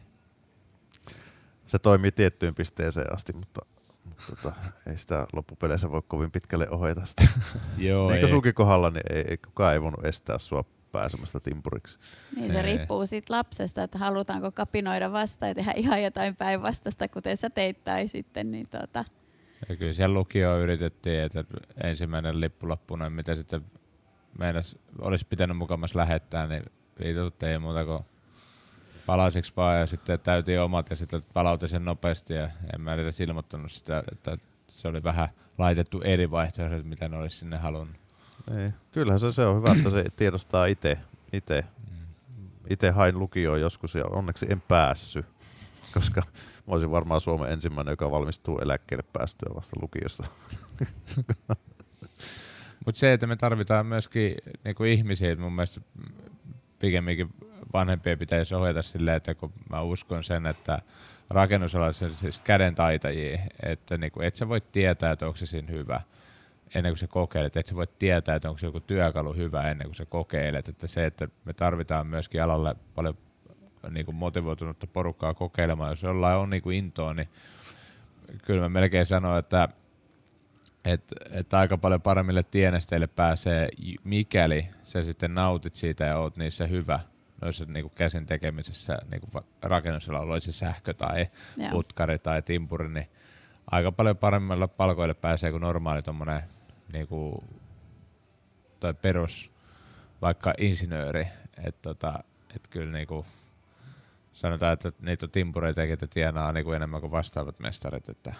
A: Se toimii tiettyyn pisteeseen asti, mutta, mutta tota, ei sitä loppupeleissä voi kovin pitkälle ohjata sitä.
B: Joo,
A: niin
B: ei.
A: kuin sunkin kohdalla, niin ei, ei kukaan ei voinut estää sua pääsemästä timpuriksi.
D: Niin se
B: Ei.
D: riippuu siitä lapsesta, että halutaanko kapinoida vastaan ja tehdä ihan jotain päinvastaista, kuten sä teit tai sitten. Niin tuota,
B: Ja kyllä siellä lukio yritettiin, että ensimmäinen lippulappu, noin, mitä sitten meinas, olisi pitänyt mukamas lähettää, niin viitutut ei muuta kuin palasiksi vaan ja sitten täytiin omat ja sitten palautin sen nopeasti ja en mä edes ilmoittanut sitä, että se oli vähän laitettu eri vaihtoehdot, mitä ne olisi sinne halunnut.
A: Ei. Kyllähän se, se on hyvä, että se tiedostaa itse. Itse itse hain lukioon joskus ja onneksi en päässyt, koska mä olisin varmaan Suomen ensimmäinen, joka valmistuu eläkkeelle päästyä vasta lukiosta.
B: Mutta se, että me tarvitaan myöskin niinku ihmisiä, että mun mielestä pikemminkin vanhempia pitäisi ohjata silleen, että kun mä uskon sen, että rakennusalassa on siis käden taitajia, että niinku, et sä voi tietää, että onko se siinä hyvä. Ennen kuin sä kokeilet. Et sä voit tietää, että onko se joku työkalu hyvä ennen kuin sä kokeilet. Että se, että me tarvitaan myöskin alalle paljon niin kuin motivoitunutta porukkaa kokeilemaan. Jos jollain on niin kuin intoa, niin kyllä mä melkein sanon, että että et aika paljon paremmille tienesteille pääsee, mikäli sä sitten nautit siitä ja oot niissä hyvä noissa niinku käsin tekemisessä niinku va- rakennusalalla, oli se sähkö tai
D: Joo.
B: putkari tai timpuri, niin aika paljon paremmilla palkoille pääsee kuin normaali tommonen niinku, tai perus vaikka insinööri. Et tota, et kyllä niinku, sanotaan, että niitä on timpureita, ketä tienaa niinku enemmän kuin vastaavat mestarit. Että.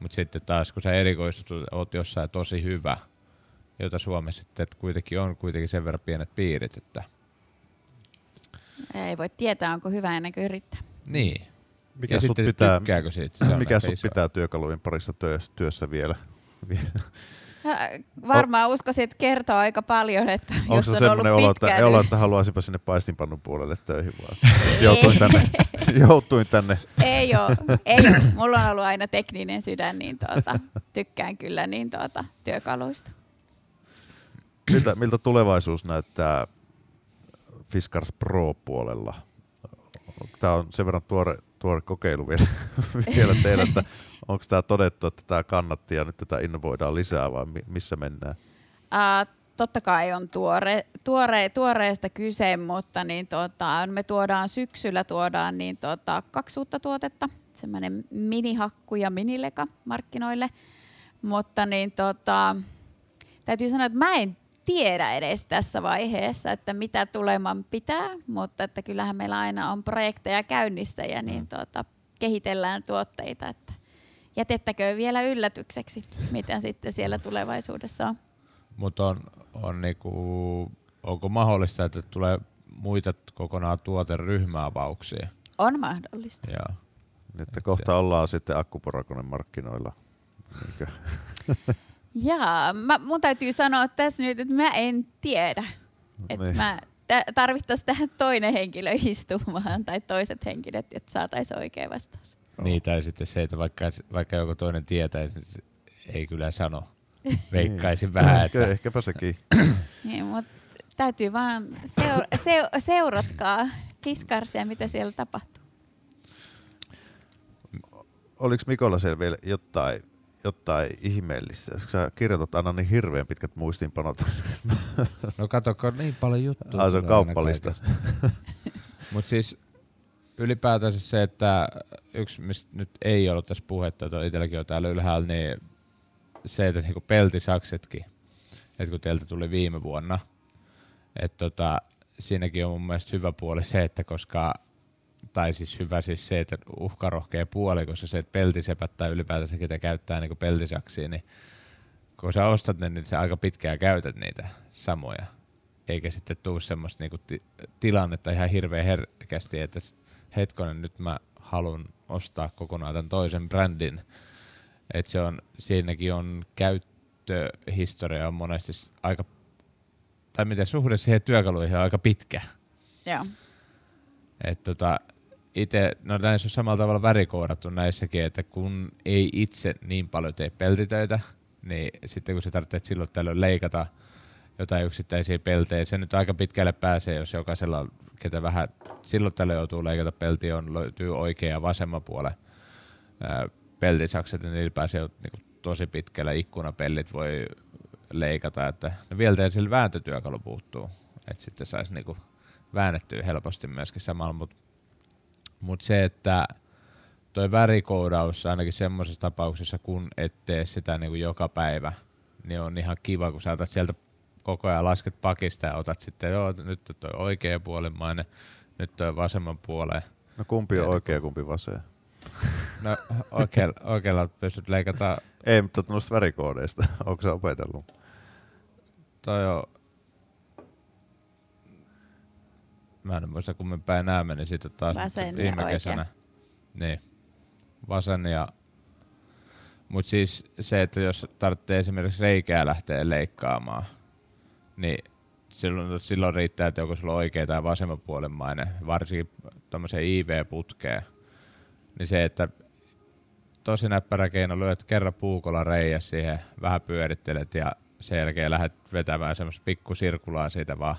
B: Mutta sitten taas, kun sä erikoistut, oot jossain tosi hyvä, jota Suomessa sitten kuitenkin on kuitenkin sen verran pienet piirit, että
D: Ei voi tietää, onko hyvä ennen kuin yrittää.
B: niin.
A: Mikä
B: ja
A: sut
B: sitten
A: pitää,
B: tykkääkö siitä? Se
A: mikä sut
B: iso.
A: pitää työkalujen parissa työssä, työssä vielä? vielä?
D: Varmaan uskoisin, että kertoo aika paljon, että
A: Onko
D: jos
A: se
D: on
A: semmoinen
D: ollut
A: olo, että, olo, että haluaisinpa sinne paistinpannun puolelle töihin vaan? Joutuin tänne, joutuin tänne.
D: Ei ole. Ei. Mulla on ollut aina tekninen sydän, niin tuota, tykkään kyllä niin tuota, työkaluista.
A: Miltä, miltä tulevaisuus näyttää Fiskars Pro-puolella? Tämä on sen verran tuore, tuore kokeilu vielä, vielä teillä, että onko tämä todettu, että tämä kannatti ja nyt tätä innovoidaan lisää vai mi- missä mennään?
D: Uh, totta kai on tuore, tuore, tuoreesta kyse, mutta niin tota, me tuodaan syksyllä tuodaan niin tota, kaksi uutta tuotetta, semmoinen minihakku ja minileka markkinoille. Mutta niin tota, täytyy sanoa, että mä en tiedä edes tässä vaiheessa, että mitä tuleman pitää, mutta että kyllähän meillä aina on projekteja käynnissä ja niin tota, kehitellään tuotteita, että jätettäköön vielä yllätykseksi, mitä sitten siellä tulevaisuudessa on.
B: Mutta on, on niinku, onko mahdollista, että tulee muita kokonaan tuoteryhmäavauksia?
D: On mahdollista.
B: Joo.
A: Että kohta ollaan sitten akkuporakone markkinoilla.
D: Jaa, mä, mun täytyy sanoa tässä nyt, että mä en tiedä. Että
A: Niin.
D: mä tä- tarvittaisiin tähän toinen henkilö istumaan tai toiset henkilöt, jotta saataisiin oikea vastaus.
B: Niin, tai sitten se, että vaikka, vaikka joku toinen tietää, se ei kyllä sano. Veikkaisin vähän,
A: Ehkä,
B: että
A: ehkäpä sekin.
D: Niin, mutta täytyy vaan seur- seu- seuratkaa Fiskarsia, mitä siellä tapahtuu.
A: Oliko Mikolla siellä vielä jotain, jotain ihmeellistä? Sä kirjoitat aina niin hirveän pitkät muistiinpanot.
B: no kato, kun niin paljon juttuja.
A: Ai, se on kauppalista.
B: Mutta siis ylipäätänsä se, että yksi, mistä nyt ei ollut tässä puhetta, että itselläkin on täällä ylhäällä, niin se, että niinku peltisaksetkin, että kun teiltä tuli viime vuonna, että tota, siinäkin on mun mielestä hyvä puoli se, että koska tai siis hyvä siis se, että uhkarohkea puoli, koska se, että peltisepät tai ylipäätänsä ketä käyttää niin peltisaksia, niin kun sä ostat ne, niin sä aika pitkään käytät niitä samoja. Eikä sitten tuu semmoista niinku ti- tilannetta ihan hirveän herkästi, että hetkonen, nyt mä haluan ostaa kokonaan tämän toisen brändin. Et se on, siinäkin on käyttöhistoria on monesti aika, tai miten suhde siihen työkaluihin on aika pitkä.
D: Joo.
B: Et tota, ite, no näissä on samalla tavalla värikoodattu näissäkin, että kun ei itse niin paljon tee peltitöitä, niin sitten kun sä tarvitset silloin tällöin leikata jotain yksittäisiä peltejä, se nyt aika pitkälle pääsee, jos jokaisella, on, ketä vähän silloin tällöin joutuu leikata peltiä, on, löytyy oikea ja vasemman puolen peltisakset, niin niillä pääsee jo niinku tosi pitkälle. Ikkunapellit voi leikata, että no vielä sillä vääntötyökalu puuttuu, että sitten saisi niinku väännettyä helposti myöskin samalla, mutta mut se, että toi värikoodaus ainakin semmoisessa tapauksessa, kun et tee sitä niinku joka päivä, niin on ihan kiva, kun sä otat sieltä koko ajan lasket pakista ja otat sitten, joo, nyt on toi oikea puolimainen, nyt toi vasemman puoleen.
A: No kumpi on oikea, kumpi vasen?
B: No oikealla, oikealla pystyt leikata,
A: Ei, mutta noista värikoodeista. Onko se opetellut?
B: toi on, mä en muista kummin päin nämä meni sitten taas
D: Vasen ja
B: viime
D: oikea.
B: kesänä. Niin, vasen ja mutta siis se, että jos tarvitsee esimerkiksi reikää lähteä leikkaamaan, niin silloin, silloin riittää, että joko sulla on oikea tai vasemmanpuolenmainen, varsinkin tuommoiseen IV-putkeen. Niin se, että tosi näppärä keino, lyöt kerran puukolla reijä siihen, vähän pyörittelet ja sen jälkeen lähdet vetämään semmoista pikkusirkulaa siitä vaan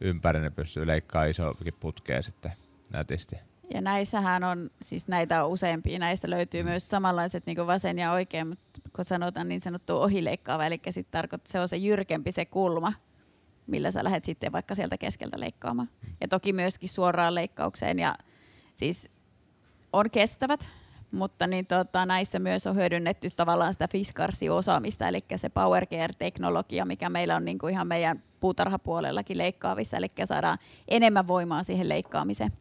B: ympäri, ne pystyy leikkaamaan isoakin putkea sitten nätisti.
D: Ja näissähän on, siis näitä on useampia, näistä löytyy myös samanlaiset niin vasen ja oikein, mutta kun sanotaan niin sanottu ohileikkaava, eli sitten tarkoittaa, se on se jyrkempi se kulma, millä sä lähdet sitten vaikka sieltä keskeltä leikkaamaan. Ja toki myöskin suoraan leikkaukseen ja siis on kestävät, mutta niin tota, näissä myös on hyödynnetty tavallaan sitä Fiskarsi-osaamista, eli se Power Care-teknologia, mikä meillä on niin kuin ihan meidän puutarhapuolellakin leikkaavissa, eli saadaan enemmän voimaa siihen leikkaamiseen.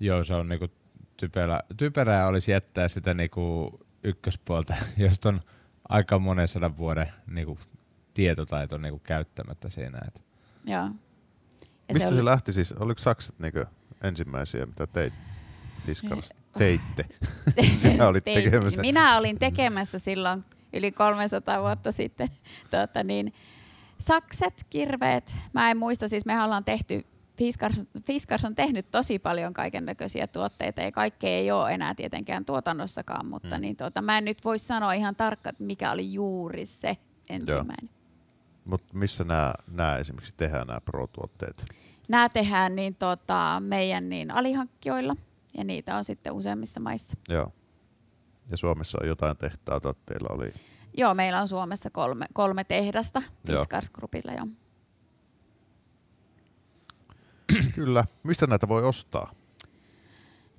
B: Joo, se on niinku typerä, typerää olisi jättää sitä niinku ykköspuolta, josta on aika monen sadan vuoden niinku tietotaito niinku käyttämättä siinä. Et
D: Joo. Ja
A: Mistä se,
D: oli-
A: lähti siis? Oliko sakset niinku ensimmäisiä, mitä teit? Fiskars teitte. Sinä olit
D: Tein-
A: tekemässä.
D: Minä olin tekemässä silloin yli 300 vuotta sitten. Tuota, niin, sakset, kirveet, mä en muista, siis me ollaan tehty, Fiskars, Fiskars on tehnyt tosi paljon kaiken näköisiä tuotteita ja kaikkea ei ole enää tietenkään tuotannossakaan, mutta
A: Mm.
D: niin, tuota, mä en nyt voi sanoa ihan tarkkaan, mikä oli juuri se ensimmäinen.
A: Mutta missä nämä, esimerkiksi tehdään nämä pro-tuotteet?
D: Nämä tehdään niin, tota, meidän niin alihankkijoilla ja niitä on sitten useimmissa maissa.
A: Joo. Ja Suomessa on jotain tehtaita, teillä oli.
D: Joo, meillä on Suomessa kolme, kolme tehdasta. Fiskars Groupilla. Jo.
A: Kyllä. Mistä näitä voi ostaa?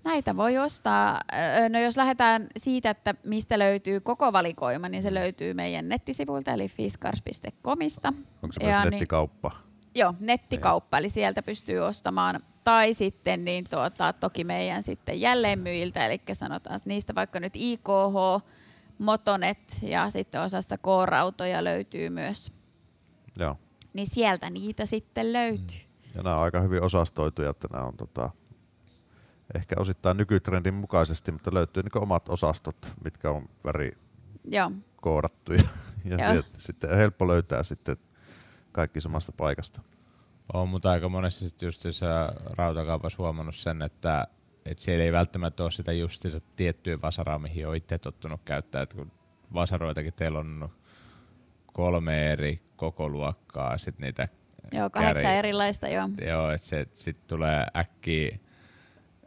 D: Näitä voi ostaa. No jos lähdetään siitä, että mistä löytyy koko valikoima, niin se löytyy meidän nettisivuilta, eli fiskars.comista.
A: Onko se
D: Ja
A: myös
D: niin-
A: nettikauppa?
D: Joo, nettikauppa, eli sieltä pystyy ostamaan. Tai sitten niin tuota, toki meidän sitten jälleenmyyjiltä, eli sanotaan niistä vaikka nyt IKH, Motonet ja sitten osassa K-rautoja löytyy myös.
A: Joo.
D: Niin sieltä niitä sitten löytyy.
A: Ja nämä on aika hyvin osastoituja, että nämä on tota, ehkä osittain nykytrendin mukaisesti, mutta löytyy niin omat osastot, mitkä on väri
D: Joo.
A: koodattu ja, ja
D: Joo.
A: sieltä, sitten on helppo löytää sitten kaikki samasta paikasta.
B: on mutta aika monesti sit justiinsa rautakaupassa huomannut sen, että et siellä ei välttämättä ole sitä justiinsa tiettyä vasaraa, mihin on itse tottunut käyttää. Et kun vasaroitakin teillä on kolme eri koko luokkaa, sit niitä
D: Joo, kahdeksan
B: Käri-
D: erilaista, joo.
B: Joo, että se sit tulee äkkiä,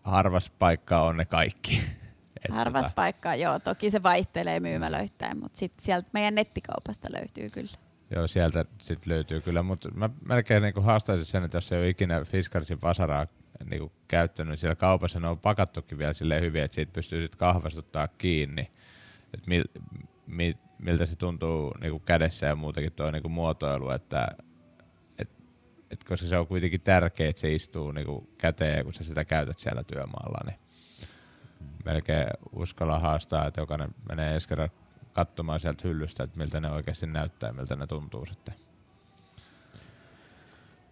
B: harvas paikka on ne kaikki. Et
D: Harvas
B: tota,
D: paikka, joo. Toki se vaihtelee myymälöittäin, mutta sitten sieltä meidän nettikaupasta löytyy kyllä.
B: Joo, sieltä sit löytyy kyllä, mutta mä melkein niinku haastaisin sen, että jos ei ole ikinä Fiskarsin vasaraa niinku käyttänyt, niin siellä kaupassa ne on pakattukin vielä silleen hyvin, että siitä pystyy sit kahvastuttaa kiinni, että mil, mi, miltä se tuntuu niinku kädessä ja muutenkin tuo niinku muotoilu, että et, et koska se on kuitenkin tärkeää, että se istuu niinku käteen, kun sä sitä käytät siellä työmaalla, niin melkein uskalla haastaa, että jokainen menee ensi kerran katsomaan sieltä hyllystä, että miltä ne oikeasti näyttää ja miltä ne tuntuu sitten.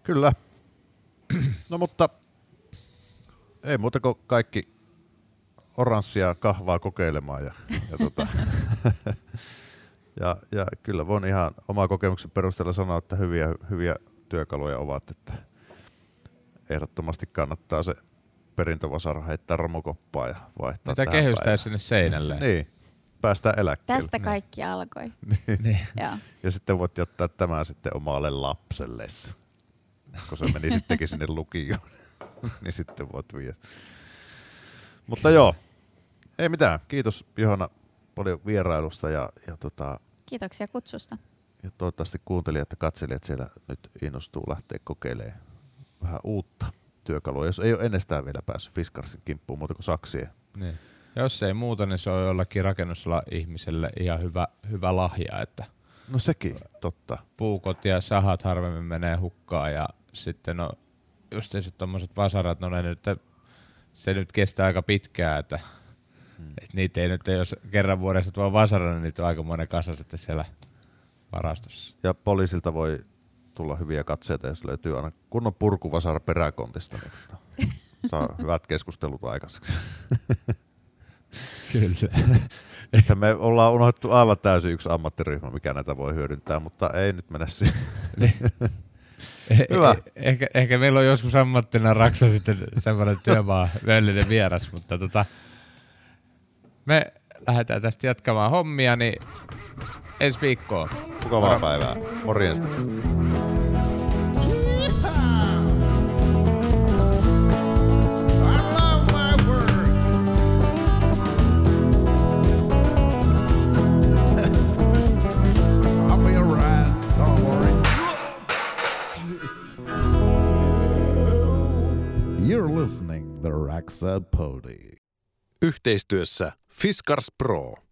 A: Kyllä. No mutta ei muuta kuin kaikki oranssia kahvaa kokeilemaan. Ja, ja, tota, ja, ja kyllä voin ihan oma kokemuksen perusteella sanoa, että hyviä, hyviä työkaluja ovat, että ehdottomasti kannattaa se perintövasara heittää romukoppaa ja vaihtaa
B: Mitä kehystää
A: päivään.
B: sinne seinälle.
A: Niin, päästään eläkkeelle.
D: Tästä kaikki alkoi.
B: Niin.
D: Joo.
A: Ja sitten voit jättää tämän sitten omalle lapsellesi. Kun se meni sittenkin sinne lukioon, niin sitten voit viedä. Mutta joo, ei mitään. Kiitos Johanna paljon vierailusta ja, ja, tota,
D: Kiitoksia kutsusta.
A: Ja toivottavasti kuuntelijat ja katselijat siellä nyt innostuu lähteä kokeilemaan vähän uutta työkalua, jos ei ole ennestään vielä päässyt Fiskarsin kimppuun muuta kuin saksien.
B: Niin. Jos ei muuta, niin se on jollakin rakennusala ihmiselle ihan hyvä, hyvä lahja, että
A: No sekin, totta.
B: puukot ja sahat harvemmin menee hukkaan ja sitten no just se tommoset vasarat, no ne nyt, se nyt kestää aika pitkään, että
A: Hmm.
B: et niitä ei nyt, jos kerran vuodessa tuo vasara, niin niitä on aika monen kasa sitten siellä varastossa.
A: Ja poliisilta voi tulla hyviä katseita, jos löytyy aina kunnon purkuvasara peräkontista. Niin saa hyvät keskustelut aikaiseksi.
B: Kyllä.
A: Että me ollaan unohdettu aivan täysin yksi ammattiryhmä, mikä näitä voi hyödyntää, mutta ei nyt mennä siihen. Niin. Eh, Hyvä.
B: Eh, ehkä, ehkä meillä on joskus ammattina Raksa sitten semmoinen työmaa myöllinen vieras, mutta tota, me lähdetään tästä jatkamaan hommia, niin ensi viikkoon.
A: Mukavaa Moro. päivää. Morjesta.
E: You're listening the Raxa Podi.
C: Yhteistyössä Fiskars Pro.